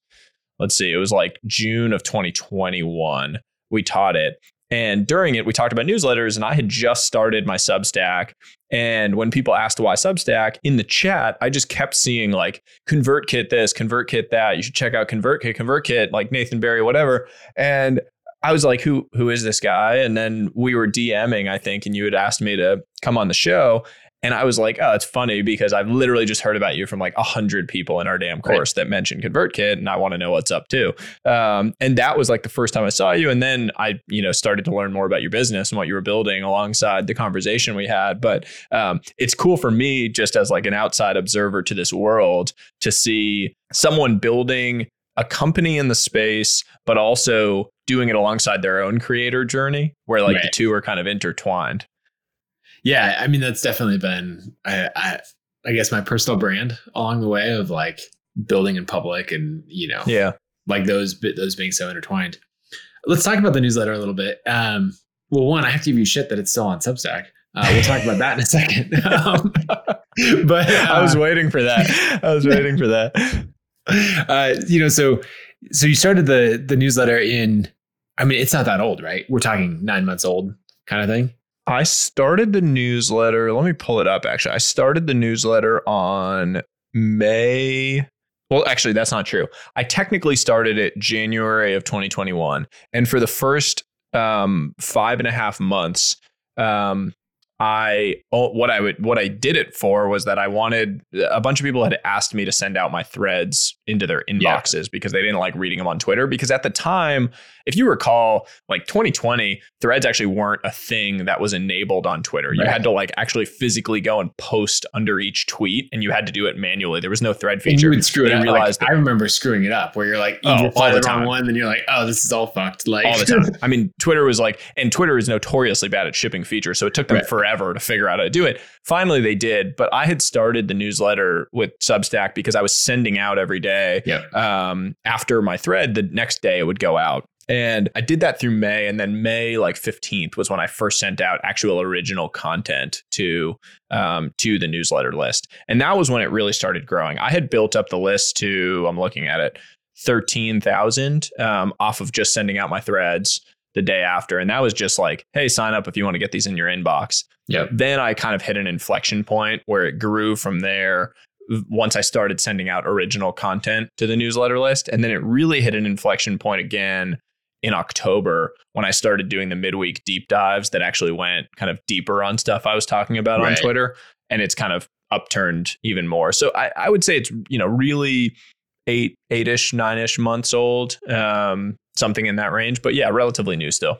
let's see, it was like June of 2021. We taught it. And during it, we talked about newsletters, and I had just started my Substack. And when people asked why Substack in the chat, I just kept seeing like ConvertKit this, ConvertKit that. You should check out ConvertKit, ConvertKit, like Nathan Barry, whatever. And I was like, who who is this guy? And then we were DMing, I think, and you had asked me to come on the show. And I was like, oh, it's funny because I've literally just heard about you from like a hundred people in our damn course right. that mentioned ConvertKit, and I want to know what's up too. Um, and that was like the first time I saw you. And then I, you know, started to learn more about your business and what you were building alongside the conversation we had. But um, it's cool for me, just as like an outside observer to this world, to see someone building a company in the space, but also doing it alongside their own creator journey where like right. the two are kind of intertwined. Yeah, I mean that's definitely been I, I, I guess my personal brand along the way of like building in public and you know yeah like those those being so intertwined. Let's talk about the newsletter a little bit. Um, well, one, I have to give you shit that it's still on Substack. Uh, we'll talk about that in a second. Um, but uh, I was waiting for that. I was waiting for that. Uh, you know, so so you started the the newsletter in I mean, it's not that old, right? We're talking nine months old kind of thing. I started the newsletter. Let me pull it up actually. I started the newsletter on May. Well, actually, that's not true. I technically started it January of 2021. And for the first um, five and a half months, um, I oh, what I would what I did it for was that I wanted a bunch of people had asked me to send out my threads into their inboxes yeah. because they didn't like reading them on Twitter. Because at the time if you recall like 2020 threads actually weren't a thing that was enabled on Twitter. You had to like actually physically go and post under each tweet and you had to do it manually. There was no thread feature and you would screw it up. Like, I remember screwing it up where you're like you oh, reply the time. one then you're like oh this is all fucked. Like all the time. I mean Twitter was like and Twitter is notoriously bad at shipping features so it took them right. forever forever to figure out how to do it. Finally, they did, but I had started the newsletter with Substack because I was sending out every day. Yep. Um, after my thread, the next day it would go out. And I did that through May. And then May like 15th was when I first sent out actual original content to um, to the newsletter list. And that was when it really started growing. I had built up the list to, I'm looking at it, 13,000 um, off of just sending out my threads the day after. And that was just like, hey, sign up if you want to get these in your inbox. Yeah. Then I kind of hit an inflection point where it grew from there once I started sending out original content to the newsletter list. And then it really hit an inflection point again in October when I started doing the midweek deep dives that actually went kind of deeper on stuff I was talking about right. on Twitter. And it's kind of upturned even more. So I, I would say it's, you know, really eight, eight ish, nine ish months old. Um, something in that range. But yeah, relatively new still.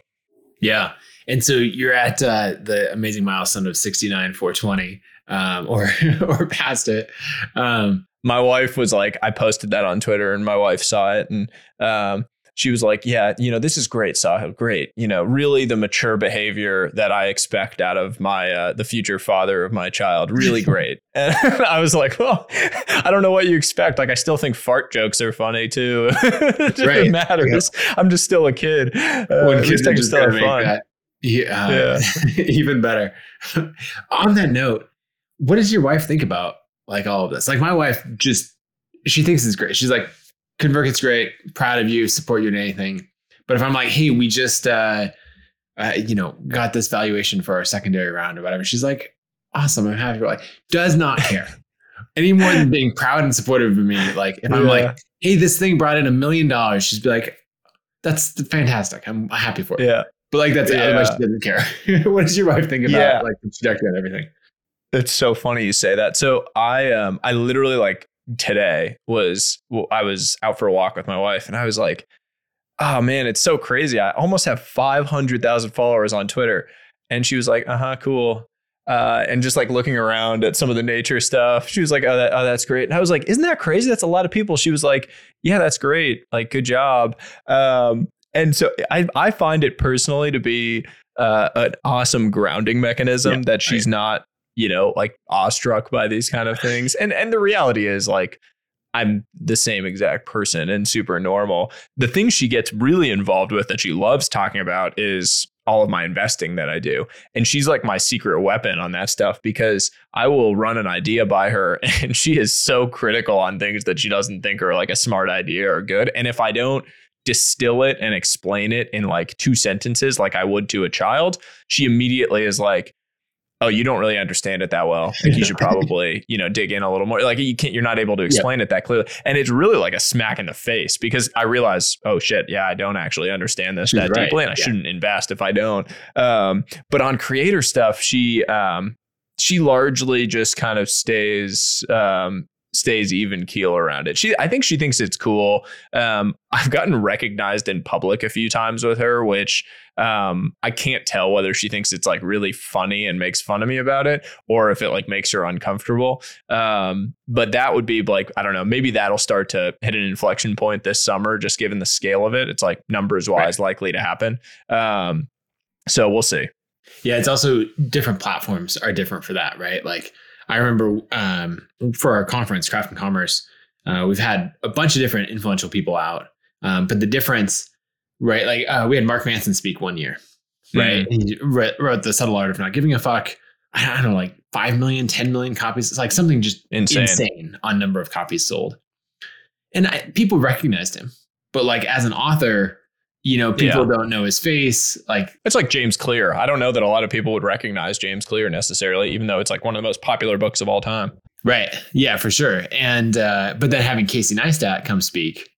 Yeah. And so you're at uh, the amazing milestone of 69 420 um, or or past it. Um, my wife was like, I posted that on Twitter and my wife saw it. And um, she was like, "Yeah, you know, this is great, Sahil. Great. You know, really the mature behavior that I expect out of my uh, the future father of my child. Really great." and I was like, "Well, I don't know what you expect. Like, I still think fart jokes are funny too. it right. matters. I'm just still a kid. Uh, at least I can still fun." That Yeah, yeah. even better. On that note, what does your wife think about like all of this? Like my wife just she thinks it's great. She's like, ConvertKit's great, proud of you, support you in anything. But if I'm like, hey, we just uh, uh, you know, got this valuation for our secondary round or whatever, she's like, awesome, I'm happy. Like, does not care. Any more than being proud and supportive of me. Like, if I'm like, hey, this thing brought in a million dollars, she's be like, that's fantastic. I'm happy for it. Yeah. But like that's yeah. otherwise she doesn't care. what does your wife think about yeah. like the trajectory and everything? It's so funny you say that. So I um I literally like today was well, I was out for a walk with my wife and I was like, oh man, it's so crazy. I almost have 500,000 followers on Twitter. And she was like, uh huh, cool. Uh, and just like looking around at some of the nature stuff, she was like, oh, that, oh, that's great. And I was like, isn't that crazy? That's a lot of people. She was like, yeah, that's great. Like, good job. Um, and so I, I find it personally to be uh, an awesome grounding mechanism yeah, that she's right. not, you know, like awestruck by these kind of things. And and the reality is like I'm the same exact person and super normal. The thing she gets really involved with that she loves talking about is all of my investing that I do. And she's like my secret weapon on that stuff because I will run an idea by her and she is so critical on things that she doesn't think are like a smart idea or good. And if I don't distill it and explain it in like two sentences like I would to a child, she immediately is like, oh, you don't really understand it that well. Like you should probably, you know, dig in a little more. Like you can't, you're not able to explain it that clearly. And it's really like a smack in the face because I realize, oh shit, yeah, I don't actually understand this She's that right. deeply and I yeah. shouldn't invest if I don't. Um, but on creator stuff, she, um, she largely just kind of stays um, stays even keel around it. She, I think she thinks it's cool. Um, I've gotten recognized in public a few times with her, which um, I can't tell whether she thinks it's like really funny and makes fun of me about it, or if it like makes her uncomfortable. Um, but that would be like I don't know. Maybe that'll start to hit an inflection point this summer, just given the scale of it. It's like numbers wise right. likely to happen. Um, so we'll see. Yeah, it's also different platforms are different for that, right? Like I remember um, for our conference, Craft and Commerce, uh, we've had a bunch of different influential people out. Um, but the difference, right? Like uh, we had Mark Manson speak one year, right? Mm-hmm. He wrote, wrote, the subtle art of not giving a fuck. I don't know, like 5 million, 10 million copies. It's like something just insane, insane on number of copies sold. And I, people recognized him. But like as an author, you know, people yeah. don't know his face. Like it's like James Clear. I don't know that a lot of people would recognize James Clear necessarily, even though it's like one of the most popular books of all time. Right. Yeah, for sure. And uh, but then having Casey Neistat come speak,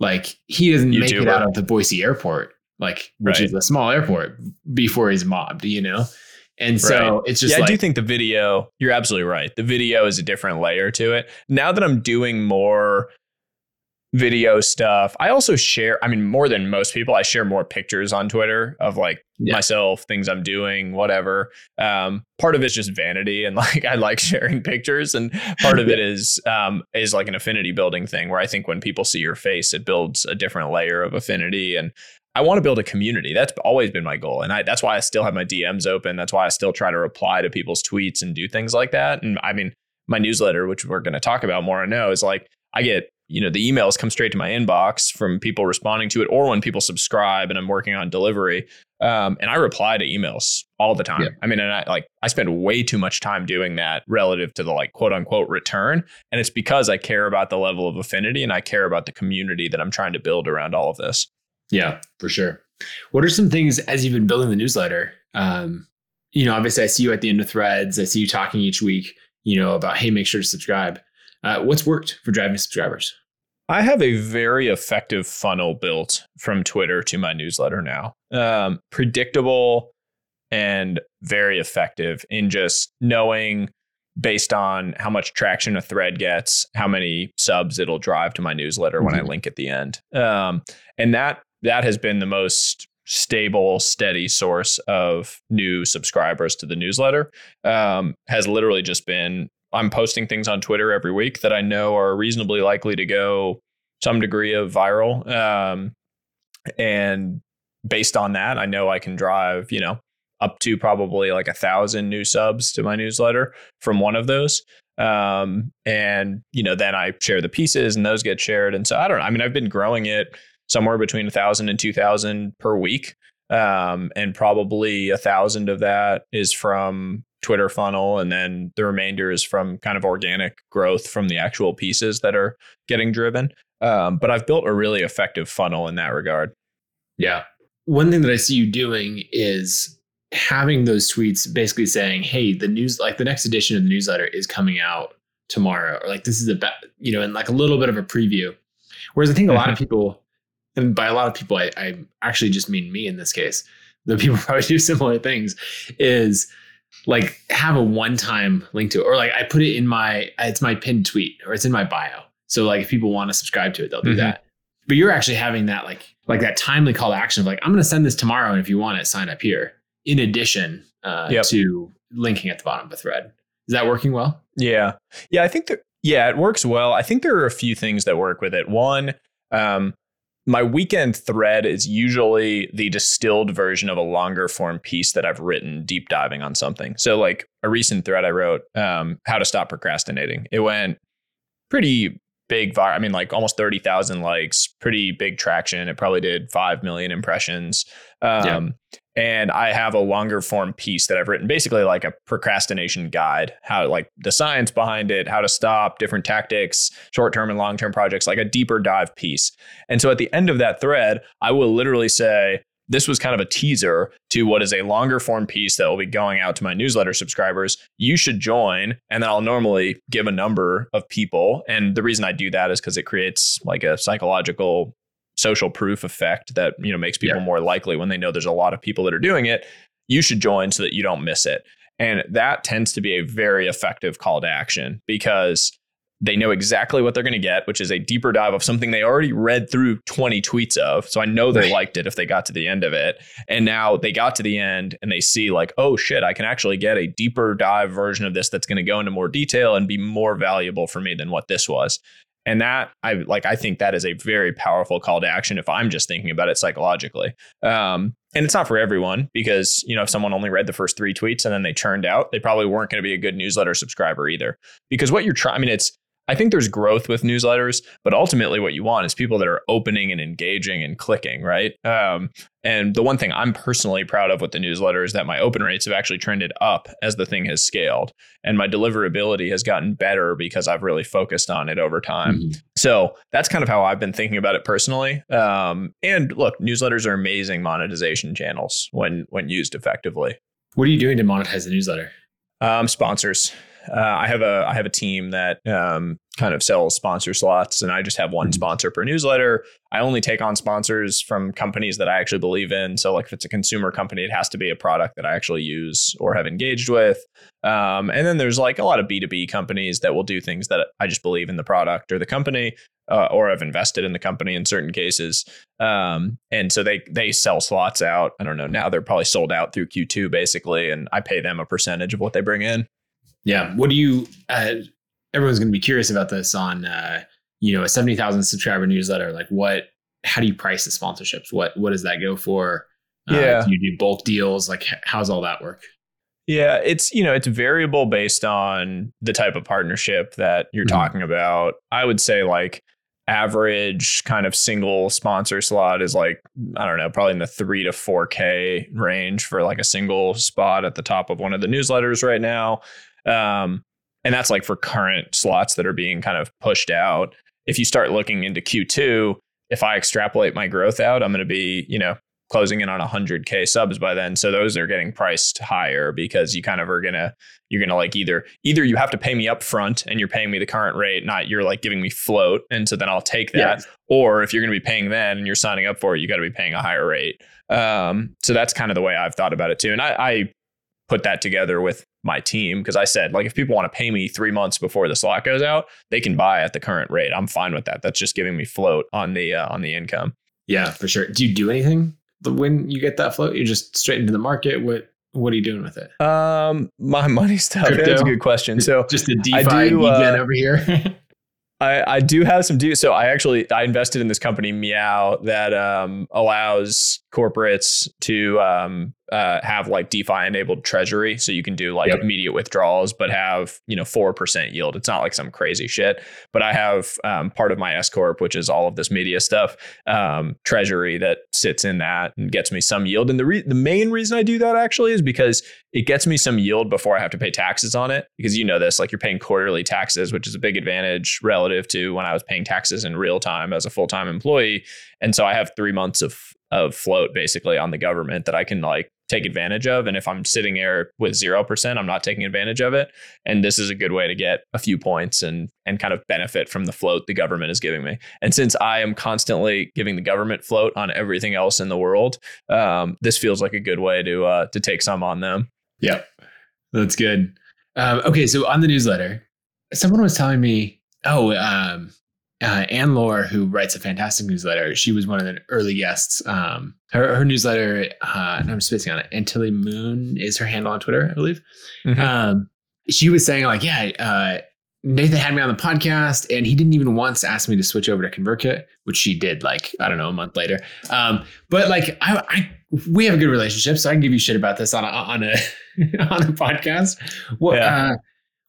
like he doesn't make it out of the Boise airport, like which right. is a small airport, before he's mobbed, you know? And so right. it's just yeah, like, I do think the video, you're absolutely right. The video is a different layer to it. Now that I'm doing more video stuff. I also share, I mean, more than most people, I share more pictures on Twitter of like yeah. myself, things I'm doing, whatever. Um, part of it's just vanity and like I like sharing pictures. And part of it is um, is like an affinity building thing where I think when people see your face, it builds a different layer of affinity. And I want to build a community. That's always been my goal. And I, that's why I still have my DMs open. That's why I still try to reply to people's tweets and do things like that. And I mean, my newsletter, which we're going to talk about more, I know is like I get you know the emails come straight to my inbox from people responding to it or when people subscribe and i'm working on delivery um, and i reply to emails all the time. Yeah. i mean and i like i spend way too much time doing that relative to the like quote unquote return and it's because i care about the level of affinity and i care about the community that i'm trying to build around all of this. Yeah for sure. What are some things as you've been building the newsletter um, you know obviously i see you at the end of threads i see you talking each week you know about hey make sure to subscribe uh, what's worked for driving subscribers? I have a very effective funnel built from Twitter to my newsletter now. Um, predictable and very effective in just knowing based on how much traction a thread gets, how many subs it'll drive to my newsletter mm-hmm. when I mm-hmm. link at the end. Um, and that that has been the most stable, steady source of new subscribers to the newsletter. Um, has literally just been I'm posting things on Twitter every week that I know are reasonably likely to go some degree of viral. Um, and based on that, I know I can drive, you know, up to probably like a thousand new subs to my newsletter from one of those. Um, and you know, then I share the pieces and those get shared. And so I don't know. I mean, I've been growing it somewhere between a thousand and two thousand per week. um, and probably a thousand of that is from Twitter funnel, and then the remainder is from kind of organic growth from the actual pieces that are getting driven. Um, but I've built a really effective funnel in that regard. Yeah. One thing that I see you doing is having those tweets basically saying, "Hey, the news like the next edition of the newsletter is coming out tomorrow," or like this is a you know, and like a little bit of a preview. Whereas I think a lot of mm-hmm. people, and by a lot of people, I, I actually just mean me in this case. The people probably do similar things. Is like have a one-time link to it, or like I put it in my it's my pinned tweet or it's in my bio. So like if people want to subscribe to it, they'll do mm-hmm. that. But you're actually having that like like that timely call to action of like I'm going to send this tomorrow, and if you want it, sign up here. In addition uh, yep. to linking at the bottom of a thread, is that working well? Yeah, yeah, I think that yeah, it works well. I think there are a few things that work with it. One, um, my weekend thread is usually the distilled version of a longer form piece that I've written deep diving on something. So, like a recent thread I wrote, um, How to Stop Procrastinating. It went pretty big. I mean, like almost 30,000 likes, pretty big traction. It probably did 5 million impressions. Um, yeah and I have a longer form piece that I've written, basically like a procrastination guide, how like the science behind it, how to stop, different tactics, short term and long term projects, like a deeper dive piece. And so at the end of that thread, I will literally say, this was kind of a teaser to what is a longer form piece that will be going out to my newsletter subscribers. You should join. And then I'll normally give a number of people. And the reason I do that is because it creates like a psychological social proof effect that you know makes people yeah. more likely when they know there's a lot of people that are doing it you should join so that you don't miss it. And that tends to be a very effective call to action because they know exactly what they're going to get which is a deeper dive of something they already read through 20 tweets of. So i know they liked it if they got to the end of it. And now they got to the end and they see like oh shit i can actually get a deeper dive version of this that's going to go into more detail and be more valuable for me than what this was and that i like i think that is a very powerful call to action if i'm just thinking about it psychologically. Um, and it's not for everyone because you know if someone only read the first three tweets and then they churned out they probably weren't going to be a good newsletter subscriber either. Because what you're trying i mean it's I think there's growth with newsletters, but ultimately what you want is people that are opening and engaging and clicking, right? Um, and the one thing I'm personally proud of with the newsletter is that my open rates have actually trended up as the thing has scaled, and my deliverability has gotten better because I've really focused on it over time. Mm-hmm. So that's kind of how I've been thinking about it personally. Um, and look, newsletters are amazing monetization channels when when used effectively. What are you doing to monetize the newsletter? Um, sponsors uh, I have a I have a team that um, kind of sells sponsor slots, and I just have one mm-hmm. sponsor per newsletter. I only take on sponsors from companies that I actually believe in. So, like if it's a consumer company, it has to be a product that I actually use or have engaged with. Um, and then there's like a lot of B two B companies that will do things that I just believe in the product or the company. Uh, or have invested in the company in certain cases, um, and so they they sell slots out. I don't know now they're probably sold out through Q2 basically, and I pay them a percentage of what they bring in. Yeah. What do you? Uh, everyone's going to be curious about this on uh, you know a seventy thousand subscriber newsletter. Like, what? How do you price the sponsorships? What What does that go for? Uh, yeah. Do you do bulk deals? Like, how's all that work? Yeah, it's you know it's variable based on the type of partnership that you're mm-hmm. talking about. I would say like average kind of single sponsor slot is like I don't know, probably in the 3 to 4k range for like a single spot at the top of one of the newsletters right now. Um, and that's like for current slots that are being kind of pushed out. If you start looking into Q2, if I extrapolate my growth out, I'm going to be, you know, closing in on 100k subs by then. So those are getting priced higher because you kind of are going to you're going to like either either you have to pay me up front and you're paying me the current rate, not you're like giving me float and so then I'll take that. Yeah. Or if you're going to be paying then and you're signing up for it, you got to be paying a higher rate. Um, so that's kind of the way I've thought about it too. And I, I put that together with my team because I said like if people want to pay me three months before the slot goes out, they can buy at the current rate. I'm fine with that. That's just giving me float on the uh, on the income. Yeah, for sure. Do you do anything when you get that float? You just straight into the market. What what are you doing with it? Um, my money stuff. Crypto? That's a good question. So just a DeFi I do, uh, over here. I, I do have some do so I actually I invested in this company Meow that um, allows corporates to um, uh, have like DeFi enabled treasury, so you can do like Yep. immediate withdrawals, but have you know four percent yield. It's not like some crazy shit. But I have um, part of my S corp, which is all of this media stuff, um, treasury that sits in that and gets me some yield. And the re- the main reason I do that actually is because it gets me some yield before I have to pay taxes on it. Because you know this, like you're paying quarterly taxes, which is a big advantage relative to when I was paying taxes in real time as a full time employee. And so I have three months of of float basically on the government that I can like take advantage of. And if I'm sitting there with zero percent, I'm not taking advantage of it. And this is a good way to get a few points and and kind of benefit from the float the government is giving me. And since I am constantly giving the government float on everything else in the world, um, this feels like a good way to uh, to take some on them. Yep. That's good. Um, okay, so on the newsletter, someone was telling me, oh, um, uh, Anne-Laure, who writes a fantastic newsletter, she was one of the early guests. Um, her, her newsletter, uh, and I'm spacing on it, Anthilemoon is her handle on Twitter, I believe. Mhm. Um, she was saying, like, yeah, uh, Nathan had me on the podcast, and he didn't even once ask me to switch over to ConvertKit, which she did, like, I don't know, a month later. Um, but like, I, I we have a good relationship, so I can give you shit about this on a on a on a podcast. What Yeah. uh,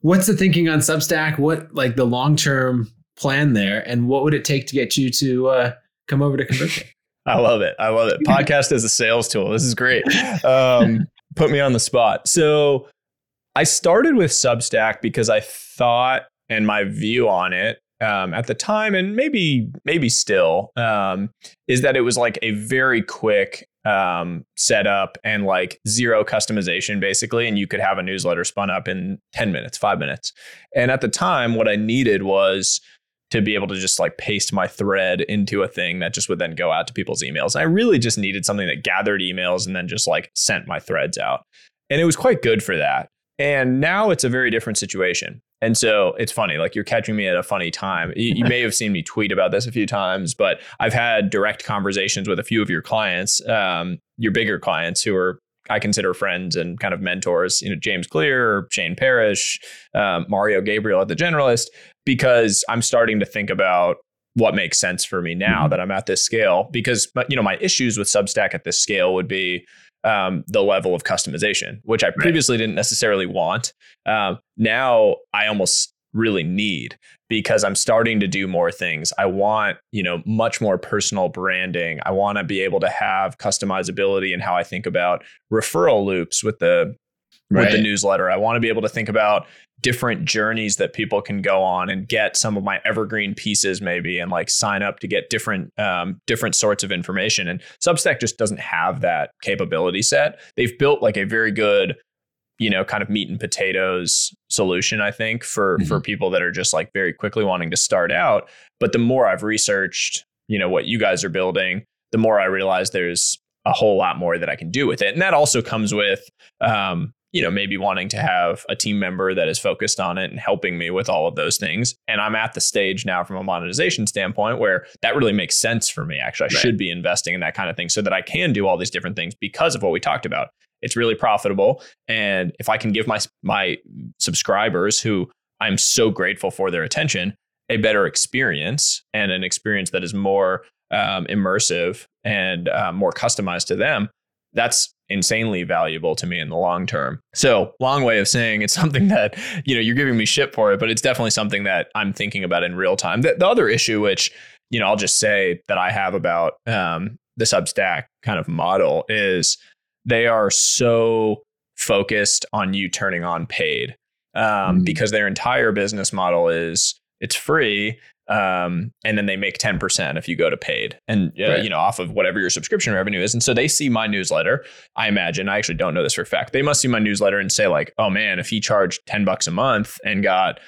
what's the thinking on Substack? What like the long term plan there, and what would it take to get you to uh, come over to ConvertKit? I love it. I love it. Podcast as a sales tool. This is great. Um, put me on the spot. So I started with Substack because I thought, and my view on it um, at the time, and maybe maybe still, um, is that it was like a very quick um, setup and like zero customization, basically, and you could have a newsletter spun up in ten minutes, five minutes. And at the time, what I needed was to be able to just like paste my thread into a thing that just would then go out to people's emails. And I really just needed something that gathered emails and then just like sent my threads out. And it was quite good for that. And now it's a very different situation. And so it's funny, like you're catching me at a funny time. You, you may have seen me tweet about this a few times, but I've had direct conversations with a few of your clients, um, your bigger clients who are I consider friends and kind of mentors, you know, James Clear, Shane Parrish, um, Mario Gabriele at the Generalist, because I'm starting to think about what makes sense for me now Mhm. that I'm at this scale. Because you know, my issues with Substack at this scale would be um, the level of customization, which I previously didn't necessarily want. Um, now I almost really need because I'm starting to do more things. I want, you know, much more personal branding. I want to be able to have customizability in how I think about referral loops with the with the newsletter. I want to be able to think about different journeys that people can go on and get some of my evergreen pieces maybe and like sign up to get different um, different sorts of information. And substack just doesn't have that capability set. They've built like a very good you know kind of meat and potatoes solution i think for for people that are just like very quickly wanting to start out. But the more i've researched you know what you guys are building the more i realize there's a whole lot more that i can do with it. And that also comes with um, you know, maybe wanting to have a team member that is focused on it and helping me with all of those things. And I'm at the stage now from a monetization standpoint where that really makes sense for me. Actually, I Right. should be investing in that kind of thing so that I can do all these different things because of what we talked about. It's really profitable. And if I can give my my subscribers who I'm so grateful for their attention a better experience and an experience that is more um, immersive and uh, more customized to them, that's insanely valuable to me in the long term. So, long way of saying it's something that, you know, you're giving me shit for it, but it's definitely something that I'm thinking about in real time. The, the other issue, which, you know, I'll just say that I have about um, the Substack kind of model is they are so focused on you turning on paid um, Mm. because their entire business model is it's free um, and then they make 10% if you go to paid and uh, Right. you know off of whatever your subscription revenue is and so they see my newsletter i imagine i actually don't know this for a fact they must see my newsletter and say like oh man if he charged 10 bucks a month and got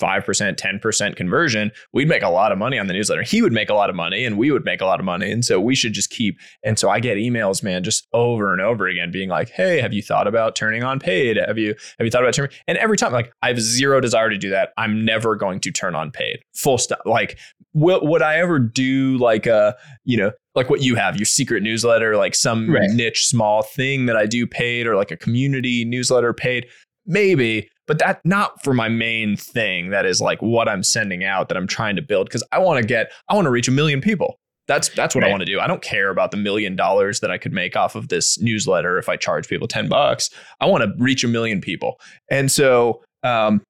5% 10% conversion we'd make a lot of money on the newsletter. He would make a lot of money and we would make a lot of money. And so we should just keep and so i get emails man just over and over again being like hey have you thought about turning on paid? Have you have you thought about turning? And every time like i have zero desire to do that. I'm never going to turn on paid. Full stop. Like will, would i ever do like a you know like what you have your secret newsletter like some Right. niche small thing that i do paid or like a community newsletter paid? Maybe but that not for my main thing that is like what i'm sending out that i'm trying to build because i want to get i want to reach a million people That's that's what right. I want to do. I don't care about the million dollars that I could make off of this newsletter if I charge people 10 bucks. I want to reach a million people. And so um,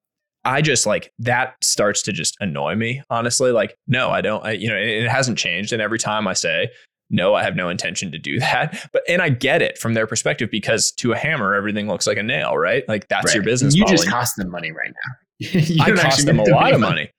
I just like that starts to just annoy me, honestly. Like, no, I don't, I, you know, it, it hasn't changed. And every time I say, no, I have no intention to do that. But and I get it from their perspective because to a hammer, everything looks like a nail, right? Like that's right. your business. You model. just cost them money right now. I cost them a lot of money. money.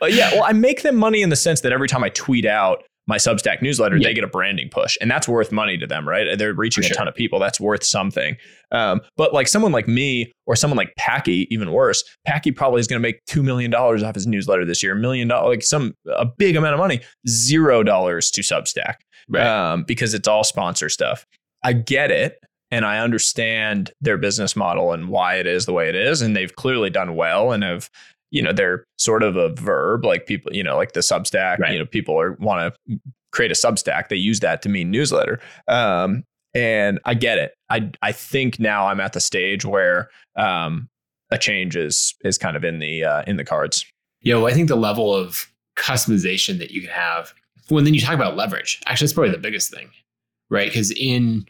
But yeah, well, I make them money in the sense that every time I tweet out my Substack newsletter, yeah. they get a branding push, and that's worth money to them, right? They're reaching sure. a ton of people. That's worth something. Um, but like someone like me or someone like Packy, even worse, Packy probably is going to make two million dollars off his newsletter this year. A million dollars, like some a big amount of money. Zero dollars to Substack right. um, because it's all sponsor stuff. I get it. And I understand their business model and why it is the way it is. And they've clearly done well and have, you know, they're sort of a verb, like people, you know, like the Substack, right. you know, people are want to create a Substack. They use that to mean newsletter. Um, and I get it. I I think now I'm at the stage where um, a change is is kind of in the uh, in the cards. Yeah, well, I think the level of customization that you can have when then you talk about leverage, actually, that's probably the biggest thing, right? Because in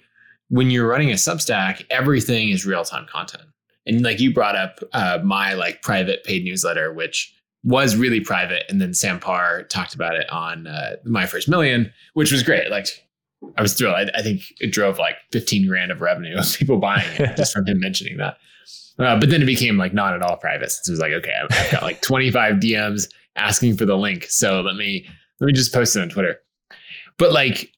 when you're running a Substack, everything is real time content. And like you brought up uh, my like private paid newsletter, which was really private, and then Sam Parr talked about it on uh, my first million, which was great. Like I was thrilled. I, I, think it drove like 15 grand of revenue of people buying it just from him mentioning that. Uh, but then it became like not at all private. Since it was like, okay, I've got like 25 DMs asking for the link, so let me let me just post it on Twitter. But like,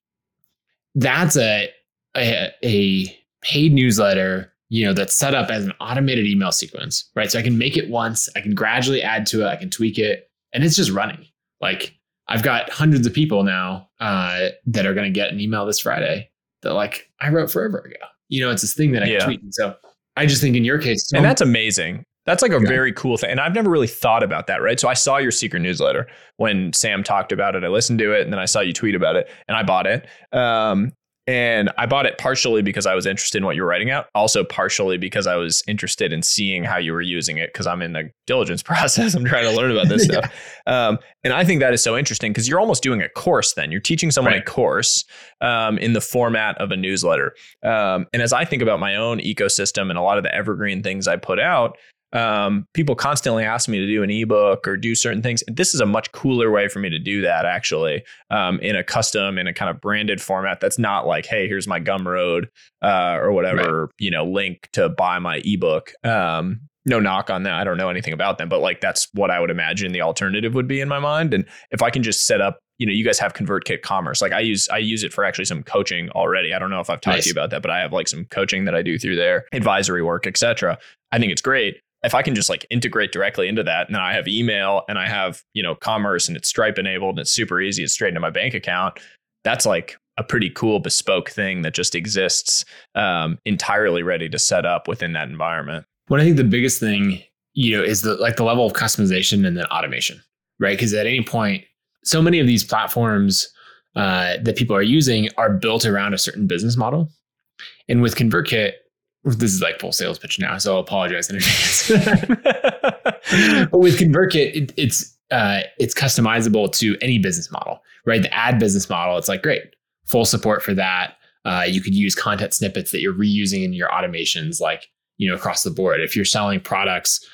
that's a, a, a paid newsletter, you know, that's set up as an automated email sequence, right? So I can make it once, I can gradually add to it, I can tweak it, and it's just running. Like I've got hundreds of people now uh, that are going to get an email this Friday that like I wrote forever ago. You know, it's this thing that I yeah. tweet. And so I just think in your case, and that's amazing. That's like a yeah. very cool thing. And I've never really thought about that, right? So I saw your secret newsletter when Sam talked about it. I listened to it and then I saw you tweet about it and I bought it. Um, and I bought it partially because I was interested in what you were writing out, also partially because I was interested in seeing how you were using it because I'm in the diligence process. I'm trying to learn about this yeah. stuff. Um, and I think that is so interesting because you're almost doing a course then. You're teaching someone right. a course um, in the format of a newsletter. Um, and as I think about my own ecosystem and a lot of the evergreen things I put out, um, people constantly ask me to do an ebook or do certain things. This is a much cooler way for me to do that, actually, um, in a custom, in a kind of branded format. That's not like, hey, here's my Gumroad uh, or whatever, right. you know, link to buy my ebook. Um, no knock on that. I don't know anything about them, but like that's what I would imagine the alternative would be in my mind. And if I can just set up, you know, you guys have ConvertKit Commerce. Like I use, I use it for actually some coaching already. I don't know if I've talked nice. to you about that, but I have like some coaching that I do through there, advisory work, etc. I think it's great if I can just like integrate directly into that, and then I have email and I have, you know, commerce and it's Stripe enabled and it's super easy, it's straight into my bank account. That's like a pretty cool bespoke thing that just exists um, entirely ready to set up within that environment. What I think the biggest thing, you know, is the like the level of customization and then automation, right? Because at any point, so many of these platforms uh, that people are using are built around a certain business model. And with ConvertKit, this is like full sales pitch now, so I'll apologize in advance. but with ConvertKit, it, it's uh, it's customizable to any business model, right? The ad business model, it's like great, full support for that. Uh, you could use content snippets that you're reusing in your automations, like you know across the board. If you're selling products,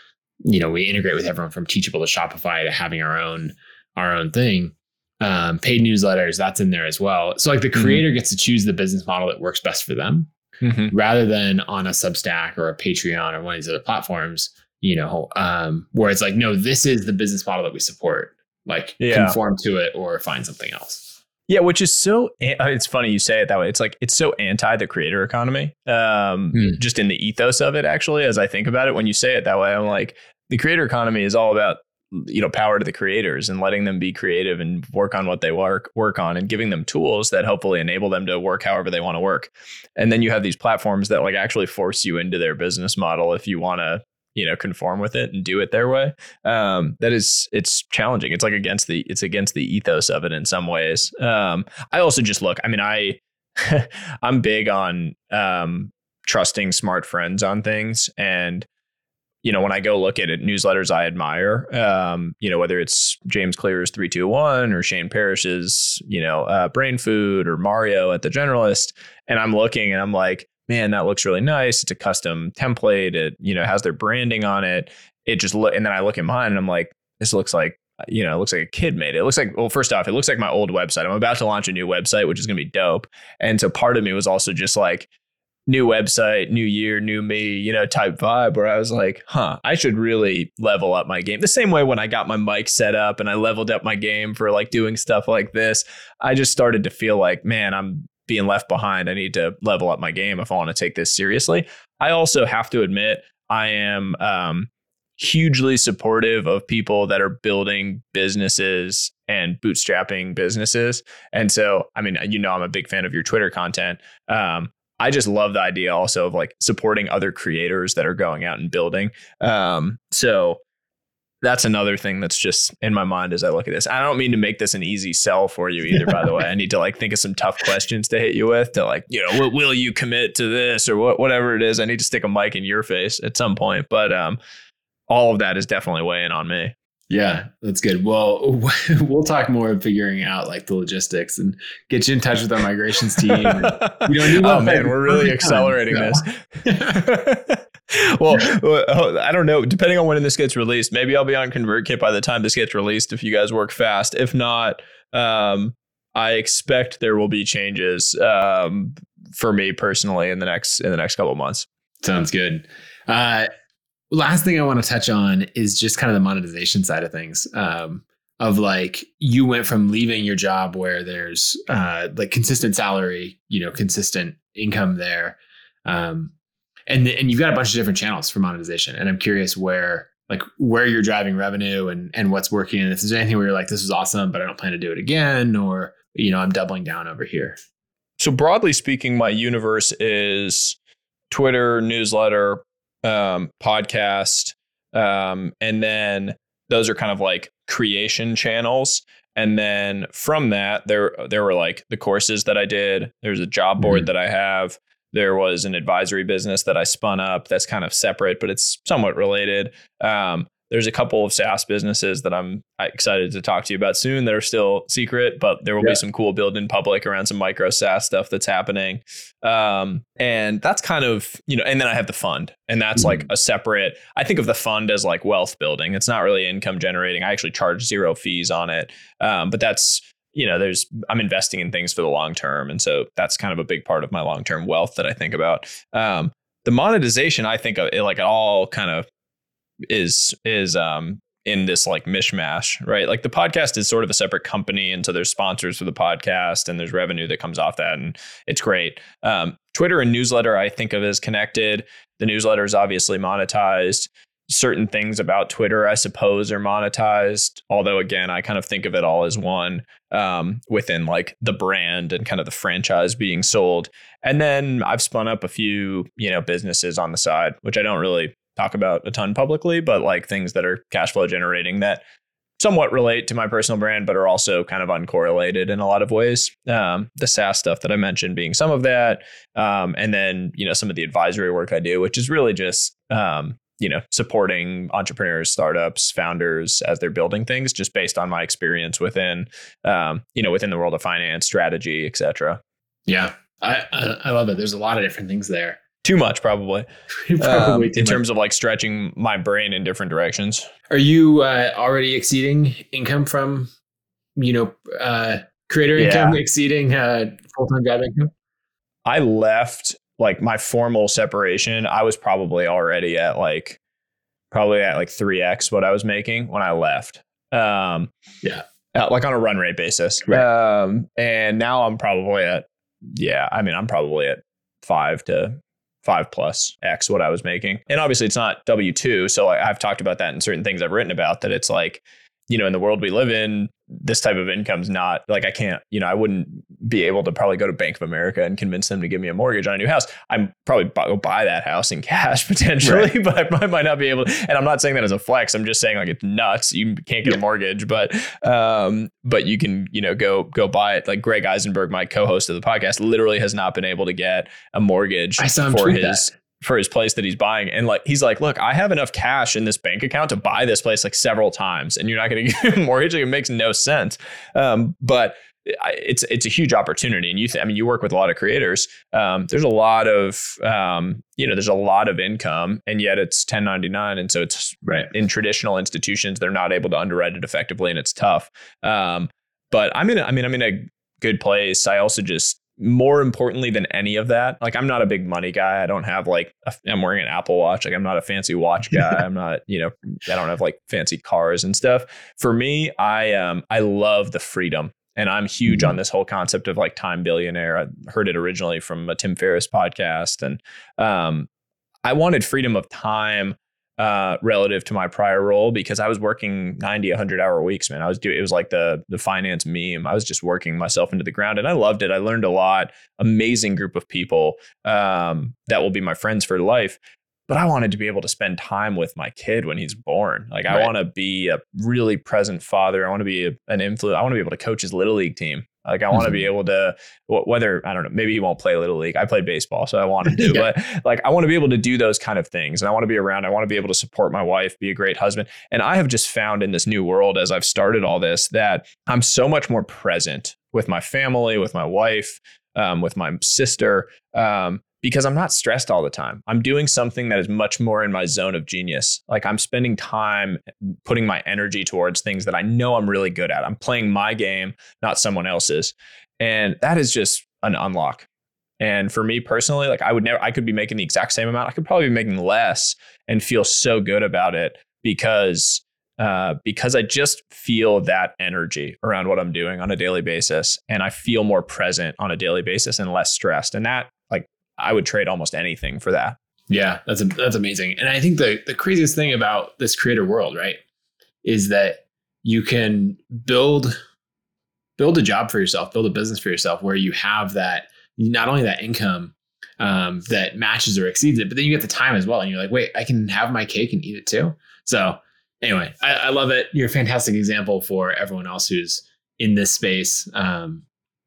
you know we integrate with everyone from Teachable to Shopify to having our own our own thing. Um, paid newsletters, that's in there as well. So like the mm-hmm. creator mm-hmm. gets to choose the business model that works best for them mm-hmm. rather than on a Substack or a Patreon or one of these other platforms, you know, um, where it's like, no, this is the business model that we support. Like yeah. conform to it or find something else. Yeah, which is so. Uh, it's funny you say it that way. It's like it's so anti the creator economy. Um, mm. Just in the ethos of it, actually, as I think about it, when you say it that way, I'm like, the creator economy is all about you know power to the creators and letting them be creative and work on what they work work on and giving them tools that hopefully enable them to work however they want to work. And then you have these platforms that like actually force you into their business model if you want to you know conform with it and do it their way. Um, that is it's challenging. It's like against the it's against the ethos of it in some ways. Um, i also just look i mean i i'm big on um, trusting smart friends on things and you know, when I go look at it, newsletters I admire, um, you know, whether it's James Clear's 321 or Shane Parrish's, you know, uh, Brain Food or Mario at the Generalist. And I'm looking and I'm like, man, that looks really nice. It's a custom template. It, you know, has their branding on it. It just look, and then I look at mine and I'm like, this looks like, you know, it looks like a kid made it. It looks like, well, first off, it looks like my old website. I'm about to launch a new website, which is going to be dope. And so part of me was also just like, new website, new year, new me, you know, type vibe where I was like, huh, I should really level up my game. The same way when I got my mic set up and I leveled up my game for like doing stuff like this, I just started to feel like, man, I'm being left behind. I need to level up my game if I want to take this seriously. I also have to admit, I am um, hugely supportive of people that are building businesses and bootstrapping businesses. And so, I mean, you know, I'm a big fan of your Twitter content. Um, I just love the idea also of like supporting other creators that are going out and building. Um, so that's another thing that's just in my mind as I look at this. I don't mean to make this an easy sell for you either, by the way. I need to like think of some tough questions to hit you with to like, you know, what will you commit to this or what, whatever it is. I need to stick a mic in your face at some point. But um, all of that is definitely weighing on me. Yeah, that's good. Well, we'll talk more of figuring out like the logistics and get you in touch with our migrations team. You know, oh man, we're really accelerating time, so. this. well, I don't know. Depending on when this gets released, maybe I'll be on ConvertKit by the time this gets released. If you guys work fast, if not, um, I expect there will be changes um, for me personally in the next in the next couple months. Sounds good. Uh, last thing I want to touch on is just kind of the monetization side of things. Um, of like you went from leaving your job where there's uh, like consistent salary, you know, consistent income there, um, and and you've got a bunch of different channels for monetization. And I'm curious where like where you're driving revenue and and what's working. And if there's anything where you're like, this is awesome, but I don't plan to do it again, or you know, I'm doubling down over here. So broadly speaking, my universe is Twitter, newsletter, um, podcast, um, and then those are kind of like creation channels. And then from that, there there were like the courses that I did. There's a job board mm-hmm. that I have. There was an advisory business that I spun up that's kind of separate, but it's somewhat related. Um, there's a couple of SaaS businesses that I'm excited to talk to you about soon that are still secret, but there will yeah. be some cool build in public around some micro SaaS stuff that's happening. Um, and that's kind of, you know, and then I have the fund, and that's mm-hmm. like a separate, I think of the fund as like wealth building. It's not really income generating. I actually charge zero fees on it. Um, but that's, you know, there's, I'm investing in things for the long term. And so that's kind of a big part of my long term wealth that I think about. Um, the monetization, I think of it like it all kind of is is um in this like mishmash, right? Like the podcast is sort of a separate company, and so there's sponsors for the podcast, and there's revenue that comes off that, and it's great. Um, Twitter and newsletter I think of as connected. The newsletter is obviously monetized. Certain things about Twitter, I suppose, are monetized. Although again, I kind of think of it all as one um, within like the brand and kind of the franchise being sold. And then I've spun up a few, you know, businesses on the side, which I don't really talk about a ton publicly, but like things that are cash flow generating that somewhat relate to my personal brand, but are also kind of uncorrelated in a lot of ways. Um, the SaaS stuff that I mentioned being some of that, um, and then you know some of the advisory work I do, which is really just um, you know supporting entrepreneurs, startups, founders as they're building things, just based on my experience within um, you know within the world of finance, strategy, etc. Yeah, I I love it. There's a lot of different things there. Too much, probably. probably um, in terms of like stretching my brain in different directions. Are you uh, already exceeding income from, you know, uh, creator yeah. income exceeding uh, full time job income? I left like my formal separation. I was probably already at like, probably at like 3x what I was making when I left. Um, yeah. Like on a run rate basis. Right. Um, and now I'm probably at, yeah, I mean, I'm probably at five to five plus X what I was making. And obviously it's not W 2. So I've talked about that in certain things I've written about that it's like, you know, in the world we live in, this type of income's not like I can't, you know, I wouldn't be able to probably go to Bank of America and convince them to give me a mortgage on a new house. I'm probably go buy that house in cash potentially, right. but I might not be able to. And I'm not saying that as a flex. I'm just saying like it's nuts. You can't get yeah. a mortgage, but um, but you can, you know, go go buy it. Like Greg Isenberg, my co-host of the podcast, literally has not been able to get a mortgage I saw him for his. That for his place that he's buying. And like he's like, look, I have enough cash in this bank account to buy this place like several times, and you're not going to give a mortgage. Like, it makes no sense. Um, but it's it's a huge opportunity and you th- I mean you work with a lot of creators um, there's a lot of um, you know there's a lot of income and yet it's 1099 and so it's right in traditional institutions they're not able to underwrite it effectively and it's tough um, but I'm in a, I mean I'm in a good place I also just more importantly than any of that like I'm not a big money guy I don't have like i am wearing an Apple watch like I'm not a fancy watch guy I'm not you know I don't have like fancy cars and stuff for me I um I love the freedom and I'm huge mm-hmm. on this whole concept of like time billionaire. I heard it originally from a Tim Ferriss podcast. And um, I wanted freedom of time uh, relative to my prior role because I was working 90, 100 hour weeks, man. I was doing, it was like the, the finance meme. I was just working myself into the ground and I loved it. I learned a lot, amazing group of people um, that will be my friends for life but I wanted to be able to spend time with my kid when he's born. Like right. I want to be a really present father. I want to be a, an influence. I want to be able to coach his little league team. Like I want to mm-hmm. be able to whether I don't know, maybe he won't play little league. I played baseball, so I want to do. yeah. But like I want to be able to do those kind of things, and I want to be around. I want to be able to support my wife, be a great husband. And I have just found in this new world as I've started all this that I'm so much more present with my family, with my wife, um, with my sister. Um, because I'm not stressed all the time. I'm doing something that is much more in my zone of genius. Like I'm spending time putting my energy towards things that I know I'm really good at. I'm playing my game, not someone else's. And that is just an unlock. And for me personally, like I would never, I could be making the exact same amount. I could probably be making less and feel so good about it because uh, because I just feel that energy around what I'm doing on a daily basis, and I feel more present on a daily basis and less stressed. And that I would trade almost anything for that. Yeah, that's a, that's amazing. And I think the the craziest thing about this creator world, right, is that you can build build a job for yourself, build a business for yourself where you have that not only that income um, that matches or exceeds it, but then you get the time as well. And you're like, wait, I can have my cake and eat it too. So anyway, I, I love it. You're a fantastic example for everyone else who's in this space. Um,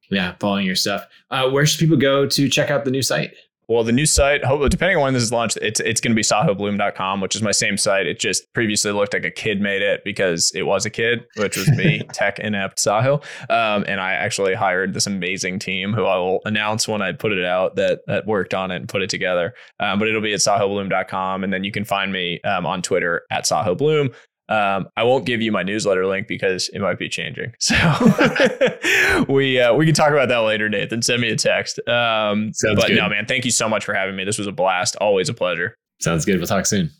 yeah, following your stuff. Uh, where should people go to check out the new site? Well, the new site, depending on when this is launched, it's it's going to be sahilbloom.com, which is my same site. It just previously looked like a kid made it because it was a kid, which was me, tech inept Sahil. Um, and I actually hired this amazing team who I will announce when I put it out that that worked on it and put it together. Um, but it'll be at sahilbloom.com. And then you can find me um, on Twitter at sahilbloom. Um, I won't give you my newsletter link because it might be changing. So we uh, we can talk about that later, Nathan. Send me a text. Um, but good. no, man, thank you so much for having me. This was a blast. Always a pleasure. Sounds good. We'll talk soon.